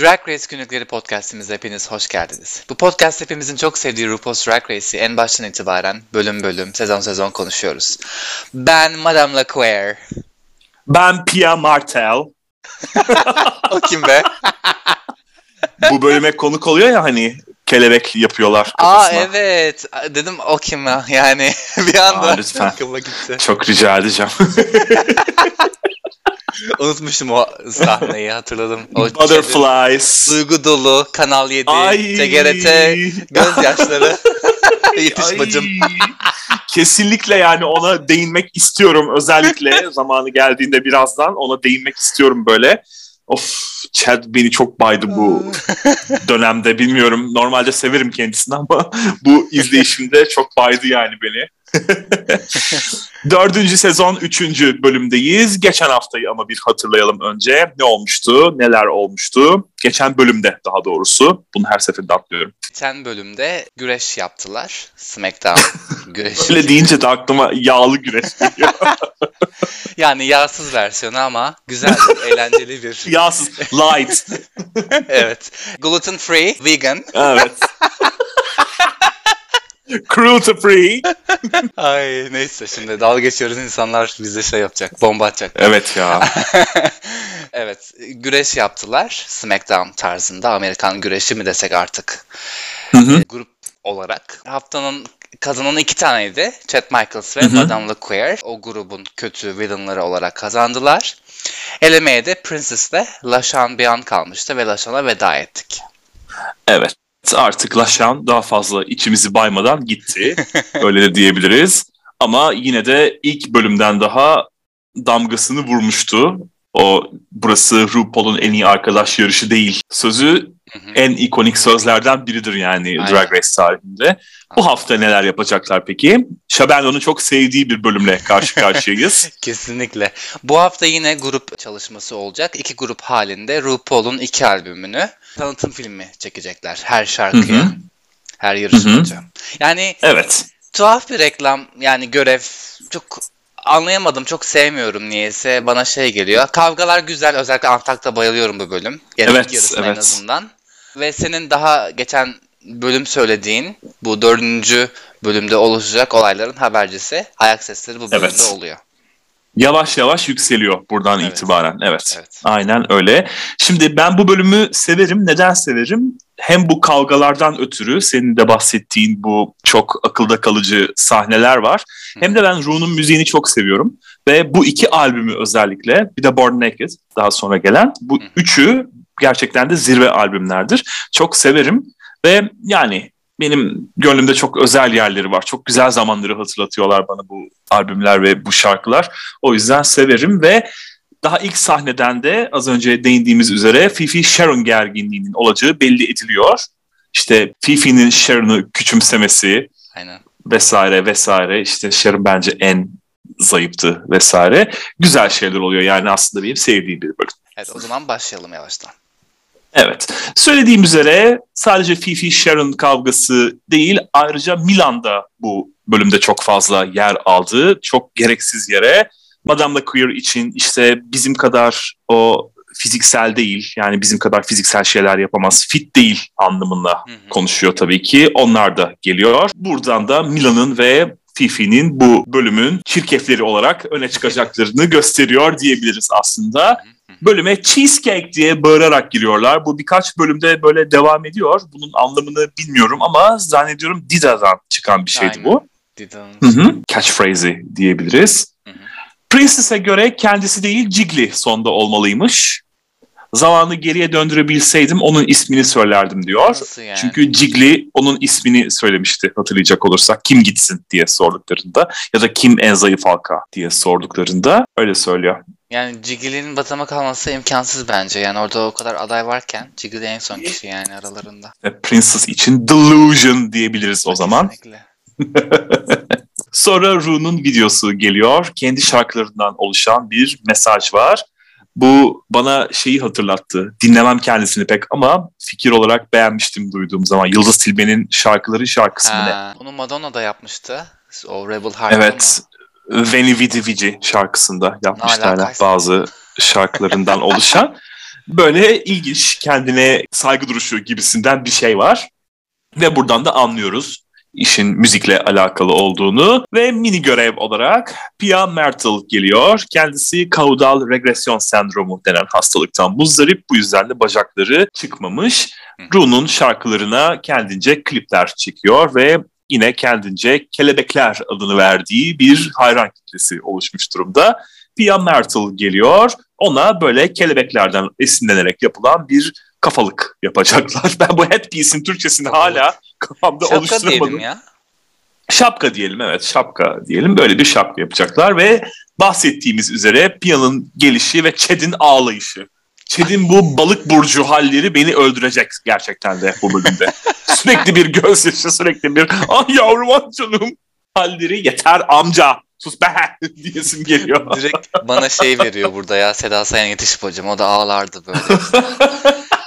Drag Race Günlükleri podcastimize hepiniz hoş geldiniz. Bu podcast hepimizin çok sevdiği RuPaul's Drag Race'i en baştan itibaren bölüm bölüm, sezon sezon konuşuyoruz. Ben Madame LaQueer. Ben Pia Martel. o kim be? Bu bölüme konuk oluyor ya hani kelebek yapıyorlar kafasına. Aa evet. Dedim o kim ya? Yani bir anda Aa, lütfen. aklıma gitti. Çok rica edeceğim. Unutmuştum o sahneyi hatırladım. O Butterflies. Duygu dolu, Kanal 7, Ay. TGRT, gözyaşları. Yetiş bacım. Kesinlikle yani ona değinmek istiyorum. Özellikle zamanı geldiğinde birazdan ona değinmek istiyorum böyle. Of Chad beni çok baydı bu dönemde bilmiyorum. Normalde severim kendisini ama bu izleyişimde çok baydı yani beni. Dördüncü sezon üçüncü bölümdeyiz. Geçen haftayı ama bir hatırlayalım önce. Ne olmuştu, neler olmuştu? Geçen bölümde daha doğrusu. Bunu her seferinde atlıyorum. Geçen bölümde güreş yaptılar. Smackdown güreşi. Öyle deyince de aklıma yağlı güreş geliyor. yani yağsız versiyonu ama güzel, eğlenceli bir. Yağsız, light. evet. Gluten free, vegan. Evet. Cruelty free. Ay neyse şimdi dalga geçiyoruz insanlar bize şey yapacak. Bomba atacak. Evet ya. evet güreş yaptılar. Smackdown tarzında. Amerikan güreşi mi desek artık. Hı hı. Grup olarak. Haftanın kazanan iki taneydi. Chad Michaels ve hı hı. Madame LeQueer. O grubun kötü villainları olarak kazandılar. Elemeye de Princess ile Lashawn Bian kalmıştı ve Lashawn'a veda ettik. Evet artık Laşan daha fazla içimizi baymadan gitti. Öyle de diyebiliriz. Ama yine de ilk bölümden daha damgasını vurmuştu. O burası RuPaul'un en iyi arkadaş yarışı değil sözü en ikonik sözlerden biridir yani Aynen. Drag Race tarihinde. Bu hafta neler yapacaklar peki? Şabendo'nun çok sevdiği bir bölümle karşı karşıyayız. Kesinlikle. Bu hafta yine grup çalışması olacak. İki grup halinde RuPaul'un iki albümünü tanıtım filmi çekecekler. Her şarkıya, Hı-hı. her yarışmacı. Yani evet. tuhaf bir reklam yani görev çok anlayamadım. Çok sevmiyorum niyeyse. Bana şey geliyor. Kavgalar güzel. Özellikle Antak'ta bayılıyorum bu bölüm. Yani evet, yarısına evet. en azından. Ve senin daha geçen bölüm söylediğin bu dördüncü bölümde oluşacak olayların habercisi ayak sesleri bu bölümde evet. oluyor. Yavaş yavaş yükseliyor buradan evet. itibaren. Evet. evet. Aynen öyle. Şimdi ben bu bölümü severim. Neden severim? Hem bu kavgalardan ötürü senin de bahsettiğin bu çok akılda kalıcı sahneler var. Hem de ben Rune'un müziğini çok seviyorum. Ve bu iki albümü özellikle bir de Born Naked daha sonra gelen bu üçü gerçekten de zirve albümlerdir. Çok severim ve yani benim gönlümde çok özel yerleri var. Çok güzel zamanları hatırlatıyorlar bana bu albümler ve bu şarkılar. O yüzden severim ve daha ilk sahneden de az önce değindiğimiz üzere Fifi Sharon gerginliğinin olacağı belli ediliyor. İşte Fifi'nin Sharon'ı küçümsemesi Aynen. vesaire vesaire. İşte Sharon bence en zayıftı vesaire. Güzel şeyler oluyor yani aslında benim sevdiğim bir bölüm. Evet o zaman başlayalım yavaştan. Evet. Söylediğim üzere sadece Fifi Sharon kavgası değil ayrıca Milan'da bu bölümde çok fazla yer aldı. Çok gereksiz yere. Madame Queer için işte bizim kadar o fiziksel değil yani bizim kadar fiziksel şeyler yapamaz fit değil anlamında hı hı. konuşuyor tabii ki onlar da geliyor. Buradan da Milan'ın ve Fifi'nin bu bölümün çirkefleri olarak öne çıkacaklarını gösteriyor diyebiliriz aslında. Bölüme cheesecake diye bağırarak giriyorlar. Bu birkaç bölümde böyle devam ediyor. Bunun anlamını bilmiyorum ama zannediyorum Dida'dan çıkan bir şeydi Aynen. bu. Dida'nın. Catchphrase'i diyebiliriz. Princess'e göre kendisi değil Jiggly sonda olmalıymış. Zamanı geriye döndürebilseydim onun ismini söylerdim diyor. Yani? Çünkü Jiggly onun ismini söylemişti hatırlayacak olursak. Kim gitsin diye sorduklarında ya da kim en zayıf halka diye sorduklarında öyle söylüyor. Yani Jiggly'nin batama kalması imkansız bence. Yani orada o kadar aday varken Jiggly en son kişi yani aralarında. E, Princess için Delusion diyebiliriz o zaman. Kesinlikle. Sonra Rune'un videosu geliyor. Kendi şarkılarından oluşan bir mesaj var. Bu bana şeyi hatırlattı. Dinlemem kendisini pek ama fikir olarak beğenmiştim duyduğum zaman. Yıldız Tilbe'nin şarkıları şarkısı mı ne? Bunu Madonna da yapmıştı. O Rebel Heart Evet. Mı? Veni Vidi Vici şarkısında yapmışlar bazı şarkılarından oluşan. Böyle ilginç kendine saygı duruşu gibisinden bir şey var. Ve buradan da anlıyoruz işin müzikle alakalı olduğunu ve mini görev olarak Pia Mertle geliyor. Kendisi kaudal regresyon sendromu denen hastalıktan muzdarip. Bu yüzden de bacakları çıkmamış. Rune'un şarkılarına kendince klipler çekiyor ve yine kendince Kelebekler adını verdiği bir hayran kitlesi oluşmuş durumda. Pia Mertle geliyor. Ona böyle kelebeklerden esinlenerek yapılan bir kafalık yapacaklar. Ben bu headpiece'in Türkçesini hala kafamda Şapka oluşturamadım. diyelim ya. Şapka diyelim evet şapka diyelim. Böyle bir şapka yapacaklar ve bahsettiğimiz üzere Pia'nın gelişi ve Chad'in ağlayışı. Chad'in bu balık burcu halleri beni öldürecek gerçekten de bu bölümde. sürekli bir gözyaşı, sürekli bir ah yavrum ah canım halleri yeter amca sus be diyesim geliyor. Direkt bana şey veriyor burada ya Seda Sayan yetişip hocam o da ağlardı böyle.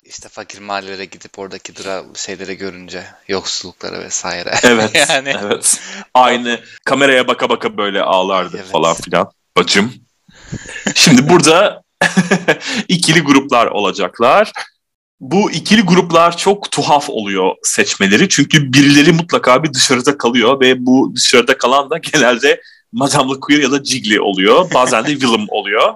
işte fakir mahallelere gidip oradaki dura şeylere görünce yoksullukları vesaire. Evet, yani evet. Aynı kameraya baka baka böyle ağlardı Evet. falan filan. Bacım. Şimdi burada ikili gruplar olacaklar. Bu ikili gruplar çok tuhaf oluyor seçmeleri. Çünkü birileri mutlaka bir dışarıda kalıyor ve bu dışarıda kalan da genelde Madame LeQueer ya da Jiggly oluyor. Bazen de Willem oluyor.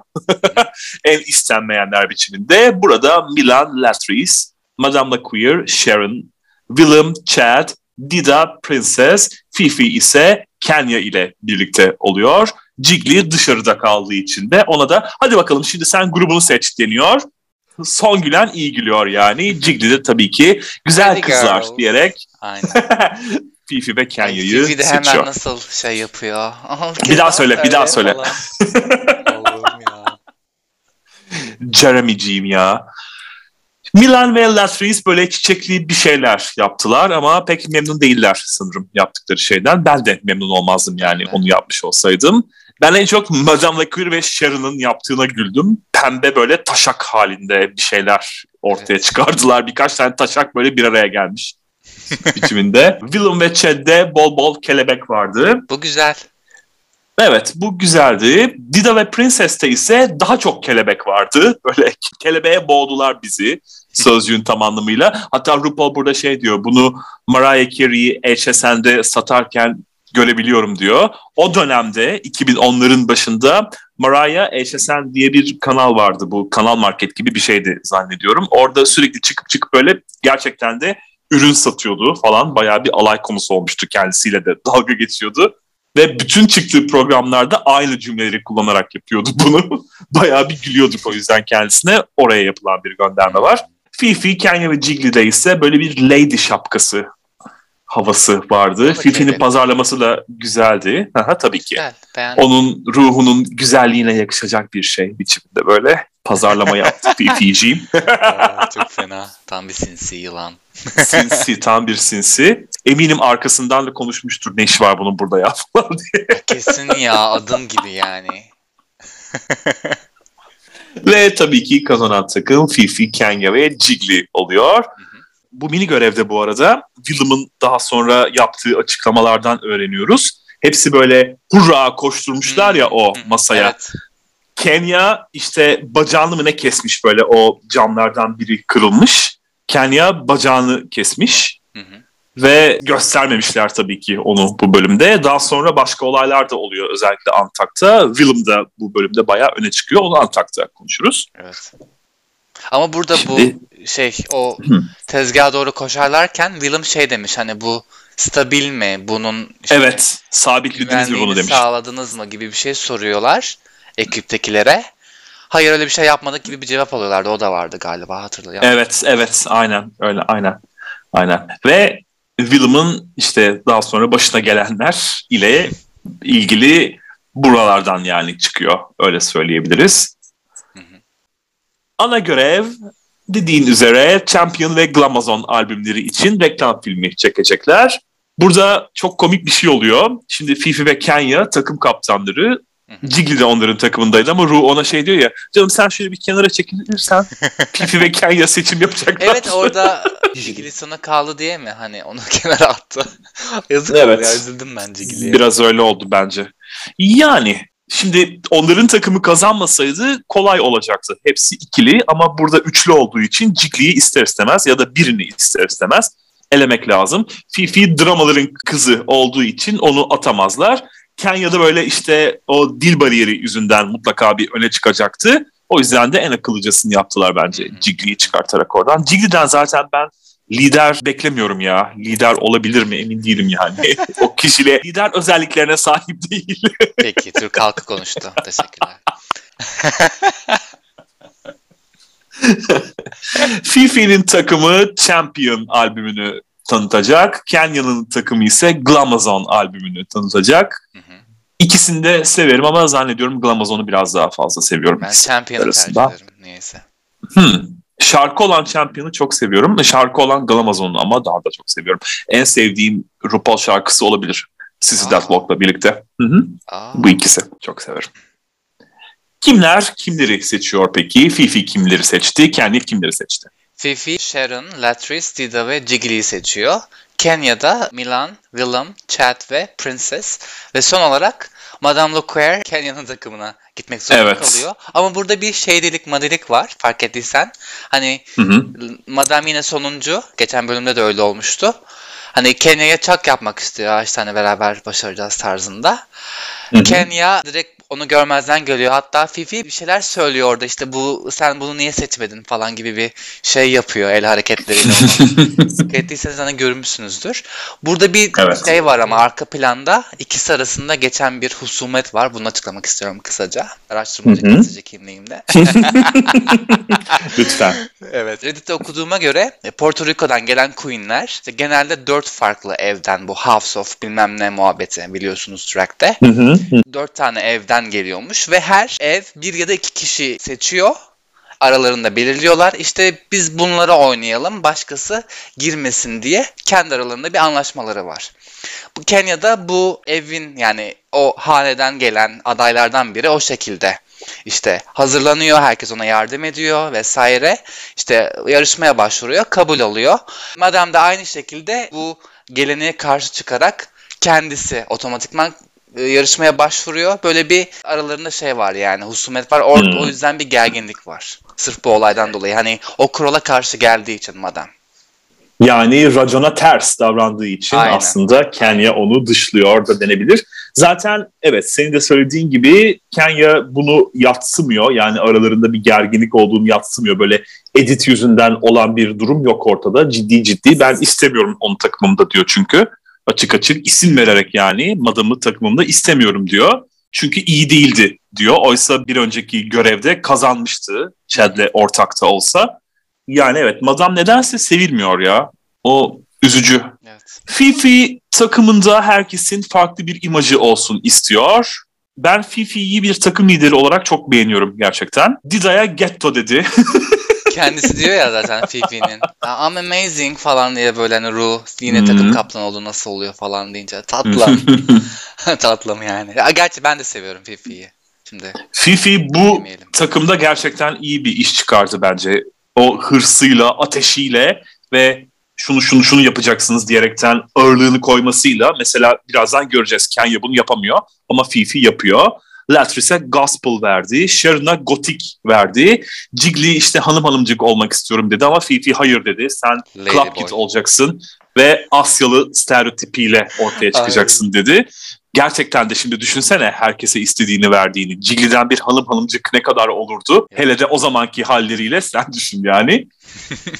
en istenmeyenler biçiminde. Burada Milan Latrice, Madame LeQueer, Sharon, Willem, Chad, Dida, Princess, Fifi ise Kenya ile birlikte oluyor. Jiggly dışarıda kaldığı için de ona da hadi bakalım şimdi sen grubunu seç deniyor. Son gülen iyi gülüyor yani. Jiggly de tabii ki güzel Hadi kızlar girls. diyerek aynen. Fifi ve Kenya'yı Fifi de hemen seçiyor. nasıl şey yapıyor. Bir daha söyle, bir daha söyle. falan. Allah'ım ya. Jeremy'ciğim ya. Milan ve Latrice böyle çiçekli bir şeyler yaptılar ama pek memnun değiller sanırım yaptıkları şeyden. Ben de memnun olmazdım yani Evet. onu yapmış olsaydım. Ben en çok Madame LeCueur ve Sharon'ın yaptığına güldüm. Pembe böyle taşak halinde bir şeyler ortaya Evet. çıkardılar. Birkaç tane taşak böyle bir araya gelmiş biçiminde. Willem ve Chad'de bol bol kelebek vardı. Bu güzel. Evet bu güzeldi. Dida ve Princess'te ise daha çok kelebek vardı. Böyle kelebeğe boğdular bizi sözcüğün tam anlamıyla. Hatta RuPaul burada şey diyor bunu Mariah Carey'i HSN'de satarken görebiliyorum diyor. O dönemde 2010'ların başında Mariah HSN diye bir kanal vardı. Bu kanal market gibi bir şeydi zannediyorum. Orada sürekli çıkıp çıkıp böyle gerçekten de ürün satıyordu falan. Bayağı bir alay konusu olmuştu kendisiyle de dalga geçiyordu. Ve bütün çıktığı programlarda aynı cümleleri kullanarak yapıyordu bunu. Bayağı bir gülüyorduk o yüzden kendisine. Oraya yapılan bir gönderme var. Fifi, Kenya ve Jiggly'de ise böyle bir lady şapkası havası vardı. kelebek. pazarlaması da güzeldi. Aha, tabii ki. Güzel. Beğendim. Onun ruhunun güzelliğine yakışacak bir şey biçiminde böyle pazarlama yaptı Fifi'ciğim. Çok fena. Tam bir sinsi yılan. sinsi, tam bir sinsi. Eminim arkasından da konuşmuştur ne işi var bunun burada ya falan diye. Kesin ya adım gibi yani. Ve tabii ki kazanan takım Fifi, Kenya ve Jiggly oluyor. Bu mini görevde bu arada Willem'ın daha sonra yaptığı açıklamalardan öğreniyoruz. Hepsi böyle hurra koşturmuşlar ya o Hı, masaya. Evet. Kenya işte bacağını mı ne kesmiş böyle o camlardan biri kırılmış. Kenya bacağını kesmiş Hı hı. ve göstermemişler tabii ki onu bu bölümde. Daha sonra başka olaylar da oluyor özellikle Antak'ta. Willem de bu bölümde bayağı öne çıkıyor. Onu Antak'ta konuşuruz. Evet. Ama burada Şimdi- bu şey o tezgaha doğru koşarlarken Willem şey demiş hani bu stabil mi? Bunun işte Evet sabitlediniz mi bunu demiş. sağladınız mı gibi bir şey soruyorlar ekiptekilere. Hayır öyle bir şey yapmadık gibi bir cevap alıyorlardı. O da vardı galiba hatırlayamıyorum. Evet, evet, aynen öyle, aynen, aynen. Ve Willem'ın işte daha sonra başına gelenler ile ilgili buralardan yani çıkıyor, öyle söyleyebiliriz. Ana görev dediğin üzere Champion ve Glamazon albümleri için reklam filmi çekecekler. Burada çok komik bir şey oluyor. Şimdi Fifi ve Kenya takım kaptanları. Jiggly de onların takımındaydı ama Ru ona şey diyor ya canım sen şöyle bir kenara çekilirsen Fifi ve Kenya seçim yapacaklar. Evet orada Jigili sona kaldı diye mi? Hani onu kenara attı. Yazık Evet. oldu ya üzüldüm ben Jigili'ye. Biraz öyle oldu bence. Yani Şimdi onların takımı kazanmasaydı kolay olacaktı. Hepsi ikili ama burada üçlü olduğu için Jiggly'yi ister istemez ya da birini ister istemez elemek lazım. Fifi dramaların kızı olduğu için onu atamazlar. Kenya'da böyle işte o dil bariyeri yüzünden mutlaka bir öne çıkacaktı. O yüzden de en akıllıcasını yaptılar bence Jiggly'yi çıkartarak oradan. Jiggly'den zaten ben lider beklemiyorum ya. Lider olabilir mi emin değilim yani. o kişiyle lider özelliklerine sahip değil. Peki Türk halkı konuştu. Teşekkürler. Fifi'nin takımı Champion albümünü tanıtacak. Kenya'nın takımı ise Glamazon albümünü tanıtacak. Hı hı. İkisini de severim ama zannediyorum Glamazon'u biraz daha fazla seviyorum. Ben Champion'ı tercih ederim niyeyse. Hmm. Şarkı olan Champion'ı çok seviyorum. Şarkı olan Glamazon'u ama daha da çok seviyorum. En sevdiğim RuPaul şarkısı olabilir. Sissy Deathlock'la birlikte. Hı hı. Bu ikisi. Çok severim. Kimler kimleri seçiyor peki? Fifi kimleri seçti? Kendi kimleri seçti? Fifi, Sharon, Latrice, Dida ve Jiggly'yi seçiyor. Kenya'da Milan, Willem, Chad ve Princess ve son olarak Madame Lecoeur Kenya'nın takımına gitmek zorunda evet. kalıyor. Ama burada bir şeydelik madilik var fark ettiysen. Hani hı hı. Madame yine sonuncu. Geçen bölümde de öyle olmuştu. Hani Kenya'ya çak yapmak istiyor. Ağaç tane beraber başaracağız tarzında. Hı hı. Kenya direkt onu görmezden geliyor. Hatta Fifi bir şeyler söylüyor orada işte bu sen bunu niye seçmedin falan gibi bir şey yapıyor el hareketleriyle ettiyseniz hani görmüşsünüzdür. Burada bir evet. şey var ama arka planda ikisi arasında geçen bir husumet var. Bunu açıklamak istiyorum kısaca. Araştırmacı gazeteci kimliğimde. Lütfen. Evet. Reddit'te okuduğuma göre e, Porto Rico'dan gelen Queen'ler işte genelde dört farklı evden bu House of bilmem ne muhabbeti biliyorsunuz track'te. Dört tane evden geliyormuş ve her ev bir ya da iki kişi seçiyor aralarında belirliyorlar. İşte biz bunlara oynayalım başkası girmesin diye kendi aralarında bir anlaşmaları var. Bu Kenya'da bu evin yani o haneden gelen adaylardan biri o şekilde işte hazırlanıyor, herkes ona yardım ediyor vesaire. İşte yarışmaya başvuruyor, kabul alıyor. Madem de aynı şekilde bu geleneğe karşı çıkarak kendisi otomatikman e, yarışmaya başvuruyor. Böyle bir aralarında şey var yani husumet var. Or- hmm. O yüzden bir gerginlik var. Sırf bu olaydan dolayı. Hani o kurala karşı geldiği için madem. Yani racona ters davrandığı için Aynen. aslında Kenya onu dışlıyor da denebilir. Zaten evet senin de söylediğin gibi Kenya bunu yatsımıyor. Yani aralarında bir gerginlik olduğunu yatsımıyor. Böyle edit yüzünden olan bir durum yok ortada. Ciddi ciddi ben istemiyorum onu takımımda diyor çünkü açık açık isim vererek yani madamı takımımda istemiyorum diyor. Çünkü iyi değildi diyor. Oysa bir önceki görevde kazanmıştı Chad'le ortakta olsa. Yani evet madam nedense sevilmiyor ya. O üzücü. Evet. Fifi takımında herkesin farklı bir imajı olsun istiyor. Ben Fifi'yi bir takım lideri olarak çok beğeniyorum gerçekten. Dida'ya Getto dedi. Kendisi diyor ya zaten Fifi'nin. I'm amazing falan diye böyle hani Ru yine takım kaplan oldu nasıl oluyor falan deyince. Tatlım. Tatlım yani. Ya, gerçi ben de seviyorum Fifi'yi. Şimdi Fifi bu demeyelim. takımda gerçekten iyi bir iş çıkardı bence. O hırsıyla, ateşiyle ve şunu şunu şunu yapacaksınız diyerekten ağırlığını koymasıyla mesela birazdan göreceğiz. Kenya bunu yapamıyor ama Fifi yapıyor. Latrice'e gospel verdi. Sharon'a gotik verdi. Jiggly işte hanım hanımcık olmak istiyorum dedi ama Fifi hayır dedi. Sen Lady club kid olacaksın ve Asyalı stereotipiyle ortaya çıkacaksın dedi. Gerçekten de şimdi düşünsene herkese istediğini verdiğini. Jiggly'den bir hanım hanımcık ne kadar olurdu? Hele de o zamanki halleriyle sen düşün yani.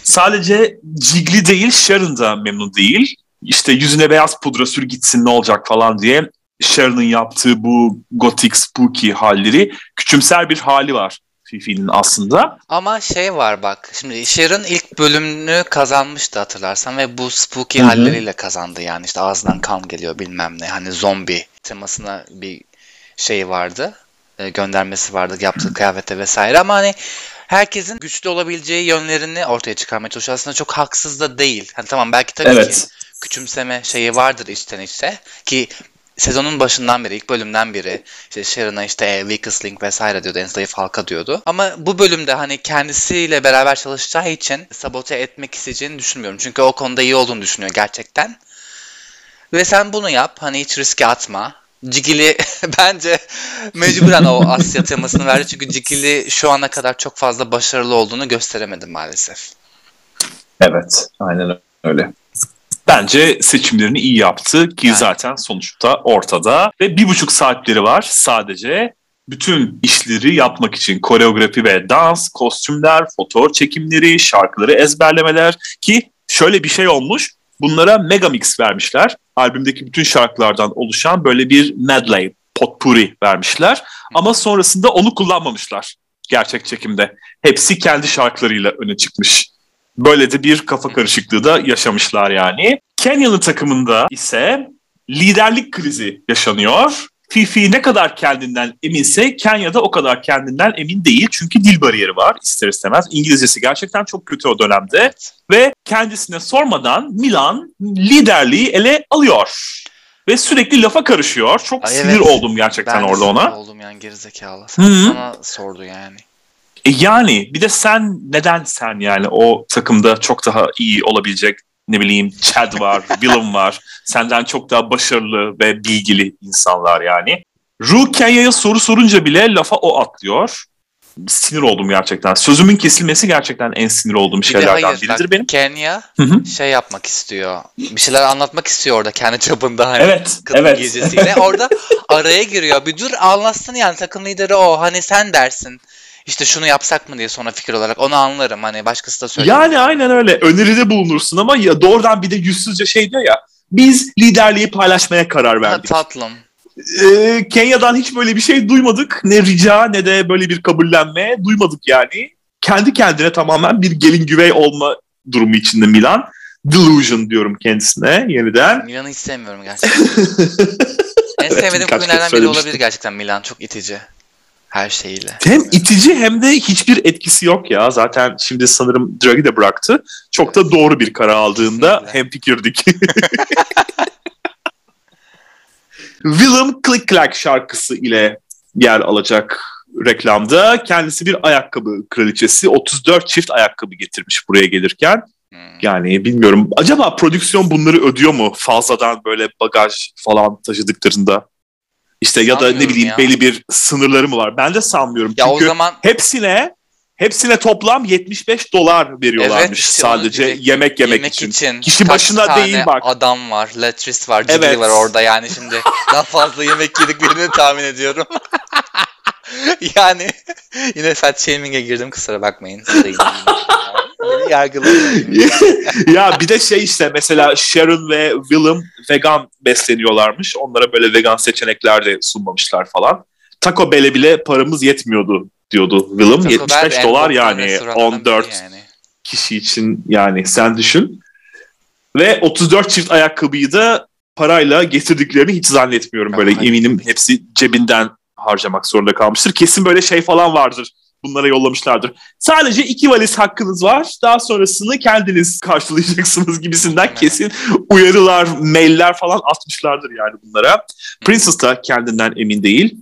Sadece Jiggly değil Sharon da memnun değil. İşte yüzüne beyaz pudra sür gitsin ne olacak falan diye Sharon'ın yaptığı bu gothic spooky halleri küçümser bir hali var Fifi'nin aslında. Ama şey var bak şimdi Sharon ilk bölümünü kazanmıştı hatırlarsan ve bu spooky Hı-hı. halleriyle kazandı yani işte ağzından kan geliyor bilmem ne hani zombi temasına bir şey vardı e, göndermesi vardı yaptığı kıyafete vesaire ama hani herkesin güçlü olabileceği yönlerini ortaya çıkarmaya çalışıyor. Aslında çok haksız da değil. Hani tamam belki tabii evet. ki küçümseme şeyi vardır içten içe ki sezonun başından beri, ilk bölümden beri işte Sharon'a işte weakest link vesaire diyordu, en zayıf halka diyordu. Ama bu bölümde hani kendisiyle beraber çalışacağı için sabote etmek isteyeceğini düşünmüyorum. Çünkü o konuda iyi olduğunu düşünüyor gerçekten. Ve sen bunu yap, hani hiç riske atma. Cigili bence mecburen o Asya temasını verdi. Çünkü Cigili şu ana kadar çok fazla başarılı olduğunu gösteremedi maalesef. Evet, aynen öyle. Bence seçimlerini iyi yaptı ki yani. zaten sonuçta ortada ve bir buçuk saatleri var sadece bütün işleri yapmak için koreografi ve dans, kostümler, fotoğraf çekimleri, şarkıları ezberlemeler ki şöyle bir şey olmuş. Bunlara Megamix vermişler. Albümdeki bütün şarkılardan oluşan böyle bir medley, potpourri vermişler. Ama sonrasında onu kullanmamışlar gerçek çekimde. Hepsi kendi şarkılarıyla öne çıkmış. Böyle de bir kafa karışıklığı da yaşamışlar yani. Kenya'nın takımında ise liderlik krizi yaşanıyor. Fifi ne kadar kendinden eminse Kenya'da o kadar kendinden emin değil. Çünkü dil bariyeri var ister istemez. İngilizcesi gerçekten çok kötü o dönemde. Ve kendisine sormadan Milan liderliği ele alıyor. Ve sürekli lafa karışıyor. Çok Ay sinir evet. oldum gerçekten ben orada ona. Ben oldum yani gerizekalı. Hı-hı. sana sordu yani. E yani bir de sen neden sen yani o takımda çok daha iyi olabilecek ne bileyim Chad var, Willem var. Senden çok daha başarılı ve bilgili insanlar yani. Ru Kenya'ya soru sorunca bile lafa o atlıyor. Sinir oldum gerçekten. Sözümün kesilmesi gerçekten en sinir olduğum şeylerden hayır, biridir bak, benim. Kenya Hı-hı. şey yapmak istiyor. Bir şeyler anlatmak istiyor orada kendi çapında hani. Evet. Kadın evet. gecesiyle. orada araya giriyor. Bir dur anlatsın yani takım lideri o. Hani sen dersin işte şunu yapsak mı diye sonra fikir olarak onu anlarım. Hani başkası da söylüyor. Yani aynen öyle. Öneride bulunursun ama ya doğrudan bir de yüzsüzce şey diyor ya. Biz liderliği paylaşmaya karar verdik. Ha, tatlım. Ee, Kenya'dan hiç böyle bir şey duymadık. Ne rica ne de böyle bir kabullenme duymadık yani. Kendi kendine tamamen bir gelin güvey olma durumu içinde Milan. Delusion diyorum kendisine yeniden. Milan'ı hiç sevmiyorum gerçekten. en sevmediğim kulüplerden biri olabilir gerçekten Milan. Çok itici her şeyiyle. Hem itici hem de hiçbir etkisi yok ya. Zaten şimdi sanırım Draghi de bıraktı. Çok da doğru bir karar aldığında hem fikirdik. Willem Click Clack şarkısı ile yer alacak reklamda. Kendisi bir ayakkabı kraliçesi. 34 çift ayakkabı getirmiş buraya gelirken. Hmm. Yani bilmiyorum. Acaba prodüksiyon bunları ödüyor mu? Fazladan böyle bagaj falan taşıdıklarında. İşte ya da ne bileyim ya. belli bir sınırları mı var? Ben de sanmıyorum. Ya Çünkü o zaman hepsine hepsine toplam 75 dolar veriyorlarmış evet, işte sadece yemek, yemek yemek için. için. Kişi Kaç başına değil bak. adam var, Letris var, Ciddi evet. var orada yani şimdi daha fazla yemek yediklerini tahmin ediyorum. yani yine fat shaming'e girdim kusura bakmayın. ya bir de şey işte mesela Sharon ve Willem vegan besleniyorlarmış. Onlara böyle vegan seçenekler de sunmamışlar falan. Taco Bell'e bile paramız yetmiyordu diyordu Willem. Taco 75 Bell dolar yani 14 yani. kişi için yani sen düşün. Ve 34 çift ayakkabıyı da parayla getirdiklerini hiç zannetmiyorum. Böyle eminim hepsi cebinden harcamak zorunda kalmıştır. Kesin böyle şey falan vardır bunlara yollamışlardır. Sadece iki valiz hakkınız var. Daha sonrasını kendiniz karşılayacaksınız gibisinden kesin uyarılar, mailler falan atmışlardır yani bunlara. Princess da kendinden emin değil.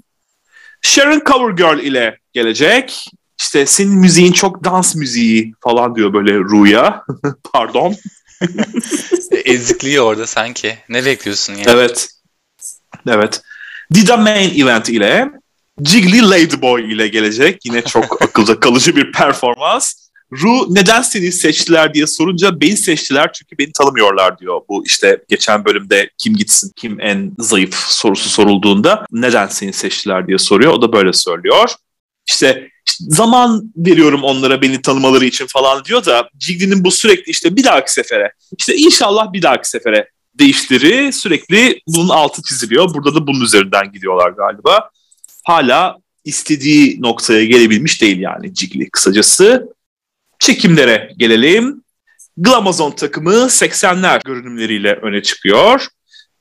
Sharon Covergirl ile gelecek. İşte senin müziğin çok dans müziği falan diyor böyle Ru'ya. Pardon. Ezikliyor orada sanki. Ne bekliyorsun yani? Evet. Evet. Dida Main Event ile Jiggly Ladyboy ile gelecek. Yine çok akılda kalıcı bir performans. Ru neden seni seçtiler diye sorunca beni seçtiler çünkü beni tanımıyorlar diyor. Bu işte geçen bölümde kim gitsin, kim en zayıf sorusu sorulduğunda neden seni seçtiler diye soruyor. O da böyle söylüyor. İşte, zaman veriyorum onlara beni tanımaları için falan diyor da Jiggly'nin bu sürekli işte bir dahaki sefere, işte inşallah bir dahaki sefere değişleri sürekli bunun altı çiziliyor. Burada da bunun üzerinden gidiyorlar galiba hala istediği noktaya gelebilmiş değil yani Cigli kısacası. Çekimlere gelelim. Glamazon takımı 80'ler görünümleriyle öne çıkıyor.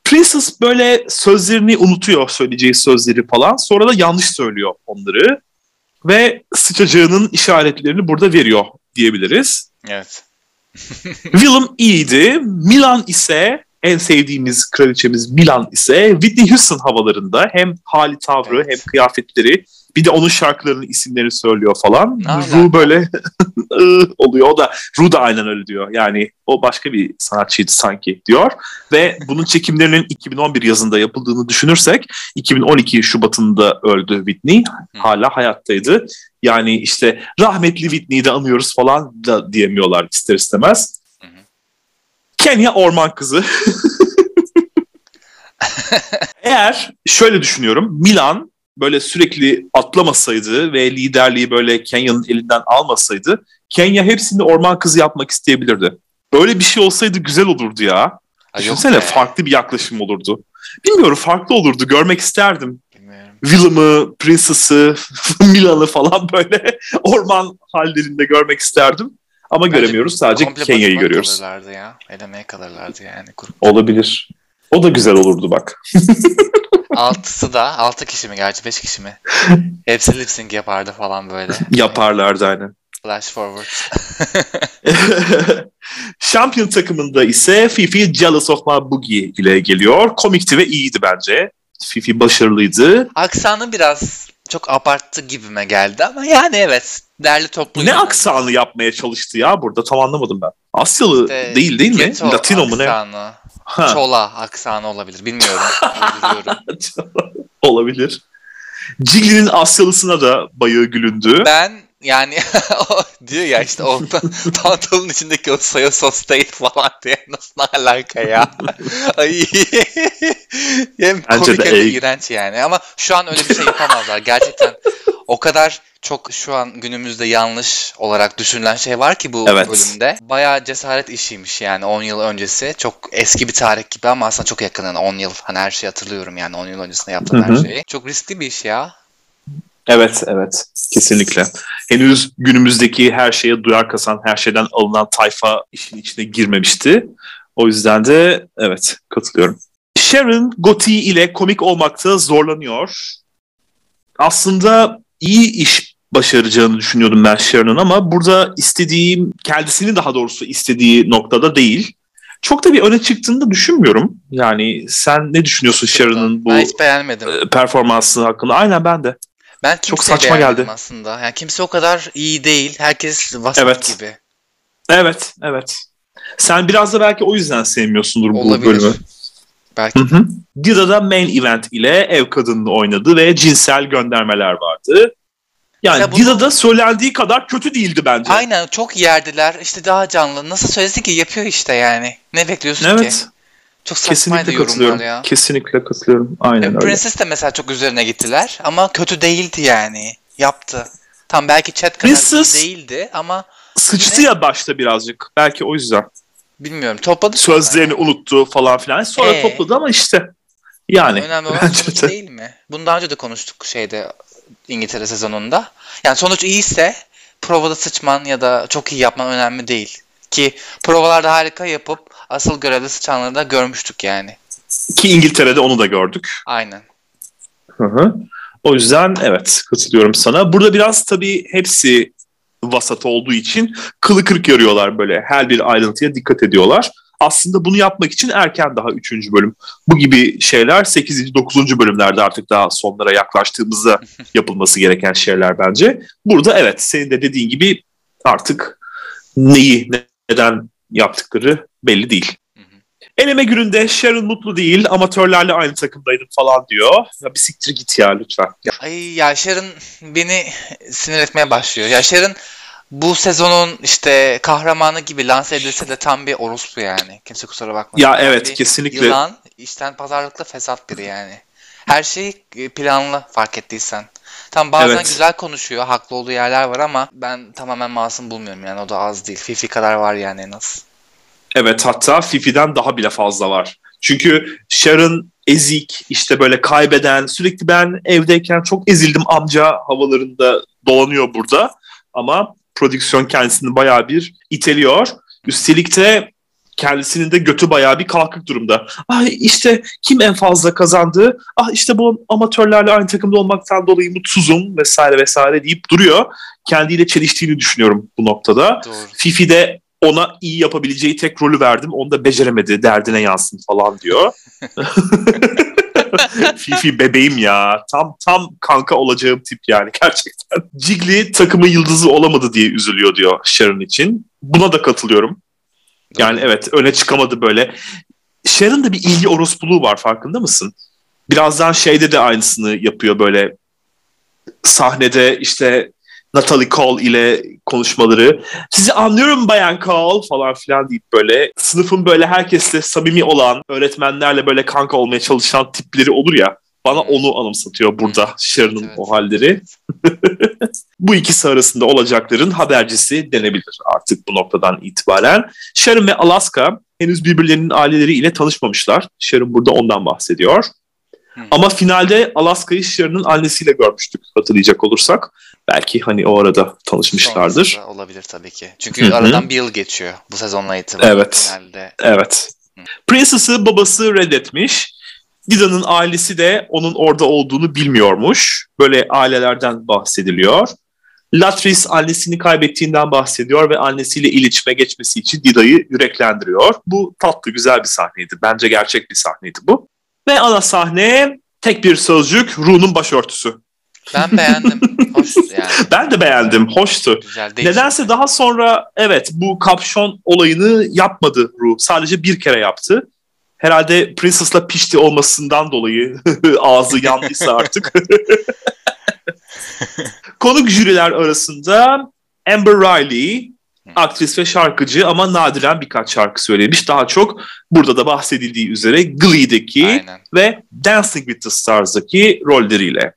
Princess böyle sözlerini unutuyor söyleyeceği sözleri falan. Sonra da yanlış söylüyor onları. Ve sıçacağının işaretlerini burada veriyor diyebiliriz. Evet. Willem iyiydi. Milan ise en sevdiğimiz kraliçemiz Milan ise Whitney Houston havalarında hem hali tavrı evet. hem kıyafetleri Bir de onun şarkılarının isimlerini söylüyor falan. Ru böyle oluyor. O da Ru da aynen öyle diyor. Yani o başka bir sanatçıydı sanki diyor. Ve bunun çekimlerinin 2011 yazında yapıldığını düşünürsek 2012 Şubat'ında öldü Whitney. Hala hayattaydı. Yani işte rahmetli Whitney'i de anıyoruz falan da diyemiyorlar ister istemez. Kenya orman kızı. Eğer şöyle düşünüyorum Milan böyle sürekli atlamasaydı ve liderliği böyle Kenya'nın elinden almasaydı Kenya hepsini orman kızı yapmak isteyebilirdi. Böyle bir şey olsaydı güzel olurdu ya. Ha, Düşünsene farklı bir yaklaşım olurdu. Bilmiyorum farklı olurdu. Görmek isterdim. Willem'ı, Princess'ı, Milan'ı falan böyle orman hallerinde görmek isterdim. Ama Bence göremiyoruz. Sadece Kenya'yı görüyoruz. kalırlardı ya. Elemeye kalırlardı yani. Grup. Olabilir. O da güzel olurdu bak. Altısı da, altı kişi mi gerçi beş kişi mi? Hepsi lip sync yapardı falan böyle. Yaparlardı aynen. Flash forward. Şampiyon takımında ise Fifi Jealous of My Boogie ile geliyor. Komikti ve iyiydi bence. Fifi başarılıydı. Aksanı biraz çok abarttı gibime geldi ama yani evet derli toplu. Ne aksanı yapmaya çalıştı ya burada tam anlamadım ben. Asyalı işte, değil değil mi? Latino mu ne? Ha. Çola aksanı olabilir bilmiyorum. olabilir. Jiggly'nin Asyalısına da bayağı gülündü. Ben yani diyor ya işte o pantolonun içindeki o soya sos değil falan diye nasıl alaka ya. Ay. hem komik hem iğrenç yani ama şu an öyle bir şey yapamazlar. Gerçekten o kadar çok şu an günümüzde yanlış olarak düşünülen şey var ki bu evet. bölümde. Bayağı cesaret işiymiş yani 10 yıl öncesi. Çok eski bir tarih gibi ama aslında çok yakın yani 10 yıl. Hani her şeyi hatırlıyorum yani 10 yıl öncesinde yaptığım her şeyi. Çok riskli bir iş ya. Evet, evet. Kesinlikle. Henüz günümüzdeki her şeye duyar kasan, her şeyden alınan tayfa işin içine girmemişti. O yüzden de evet katılıyorum. Sharon Gotti ile komik olmakta zorlanıyor. Aslında iyi iş başaracağını düşünüyordum ben Sharon'ın ama burada istediğim, kendisini daha doğrusu istediği noktada değil. Çok da bir öne çıktığını da düşünmüyorum. Yani sen ne düşünüyorsun Sharon'ın bu ben hiç beğenmedim. E, performansı hakkında? Aynen ben de. Ben çok saçma geldi aslında. Yani kimse o kadar iyi değil. Herkes vasat evet. gibi. Evet, evet. Sen biraz da belki o yüzden sevmiyorsundur Olabilir. bu bölümü. Belki. Hı hı. Dida'da main event ile ev kadınını oynadı ve cinsel göndermeler vardı. Yani ya bunu... Dida'da söylendiği kadar kötü değildi bence. Aynen çok yerdiler. İşte daha canlı. Nasıl söylesin ki yapıyor işte yani. Ne bekliyorsun evet. ki? Çok Kesinlikle katılıyorum. Ya. Kesinlikle katılıyorum. Aynen yani öyle. Princess de mesela çok üzerine gittiler ama kötü değildi yani. Yaptı. Tam belki chat kadar Princess değildi ama sıçtı yine... ya başta birazcık. Belki o yüzden. Bilmiyorum. Topladı Sözlerini yani. unuttu falan filan. Sonra ee? topladı ama işte yani. Önemli olan sonuç değil mi? Bunu daha önce de konuştuk şeyde İngiltere sezonunda. Yani sonuç iyiyse provada sıçman ya da çok iyi yapman önemli değil. Ki provalarda harika yapıp asıl görevde sıçanları da görmüştük yani. Ki İngiltere'de onu da gördük. Aynen. Hı hı. O yüzden evet katılıyorum sana. Burada biraz tabii hepsi vasat olduğu için kılı kırk yarıyorlar böyle. Her bir ayrıntıya dikkat ediyorlar. Aslında bunu yapmak için erken daha 3. bölüm. Bu gibi şeyler 8. 9. bölümlerde artık daha sonlara yaklaştığımızda yapılması gereken şeyler bence. Burada evet senin de dediğin gibi artık neyi neden yaptıkları belli değil. Eleme gününde Sharon mutlu değil, amatörlerle aynı takımdaydım falan diyor. Ya bir siktir git ya lütfen. Ya. Ay ya Sharon beni sinir etmeye başlıyor. Ya Sharon bu sezonun işte kahramanı gibi lanse edilse de tam bir orospu yani. Kimse kusura bakmasın. Ya evet kesinlikle. Yılan, işten pazarlıklı fesat biri yani. Her şey planlı fark ettiysen. Tam bazen evet. güzel konuşuyor. Haklı olduğu yerler var ama ben tamamen masum bulmuyorum yani. O da az değil. Fifi kadar var yani en az. Evet hatta Fifi'den daha bile fazla var. Çünkü Sharon ezik, işte böyle kaybeden, sürekli ben evdeyken çok ezildim amca havalarında dolanıyor burada. Ama prodüksiyon kendisini bayağı bir iteliyor. Üstelik de kendisinin de götü bayağı bir kalkık durumda. Ah işte kim en fazla kazandı? Ah işte bu amatörlerle aynı takımda olmaktan dolayı mutsuzum vesaire vesaire deyip duruyor. Kendiyle çeliştiğini düşünüyorum bu noktada. Doğru. Fifi de ona iyi yapabileceği tek rolü verdim. Onu da beceremedi. Derdine yansın falan diyor. Fifi bebeğim ya. Tam tam kanka olacağım tip yani gerçekten. Jiggly takımın yıldızı olamadı diye üzülüyor diyor Sharon için. Buna da katılıyorum. Yani evet öne çıkamadı böyle. Sharon da bir ilgi orospuluğu var farkında mısın? Birazdan şeyde de aynısını yapıyor böyle sahnede işte Natalie Cole ile konuşmaları. Sizi anlıyorum Bayan Cole falan filan deyip böyle sınıfın böyle herkesle samimi olan öğretmenlerle böyle kanka olmaya çalışan tipleri olur ya. Bana onu anımsatıyor burada Sharon'ın evet. o halleri. bu ikisi arasında olacakların habercisi denebilir artık bu noktadan itibaren. Sharon ve Alaska henüz birbirlerinin aileleriyle tanışmamışlar. Sharon burada ondan bahsediyor. Ama finalde Alaska'yı Sharon'ın annesiyle görmüştük hatırlayacak olursak. Belki hani o arada tanışmışlardır. Sonrasında olabilir tabii ki. Çünkü Hı-hı. aradan bir yıl geçiyor bu sezonla itibaren. Evet. Finalde. Evet. Hı. Princess'ı babası reddetmiş. Dida'nın ailesi de onun orada olduğunu bilmiyormuş. Böyle ailelerden bahsediliyor. Latris annesini kaybettiğinden bahsediyor ve annesiyle iletişime geçmesi için Dida'yı yüreklendiriyor. Bu tatlı güzel bir sahneydi. Bence gerçek bir sahneydi bu. Ve ana sahne tek bir sözcük Ru'nun başörtüsü. Ben beğendim. Hoş yani. Ben de beğendim. Hoştu. Güzel, Nedense daha sonra evet bu kapşon olayını yapmadı Ru. Sadece bir kere yaptı. Herhalde Princess'la pişti olmasından dolayı ağzı yandıysa artık. Konuk jüriler arasında Amber Riley, aktris ve şarkıcı ama nadiren birkaç şarkı söylemiş. Daha çok burada da bahsedildiği üzere Glee'deki Aynen. ve Dancing with the Stars'daki rolleriyle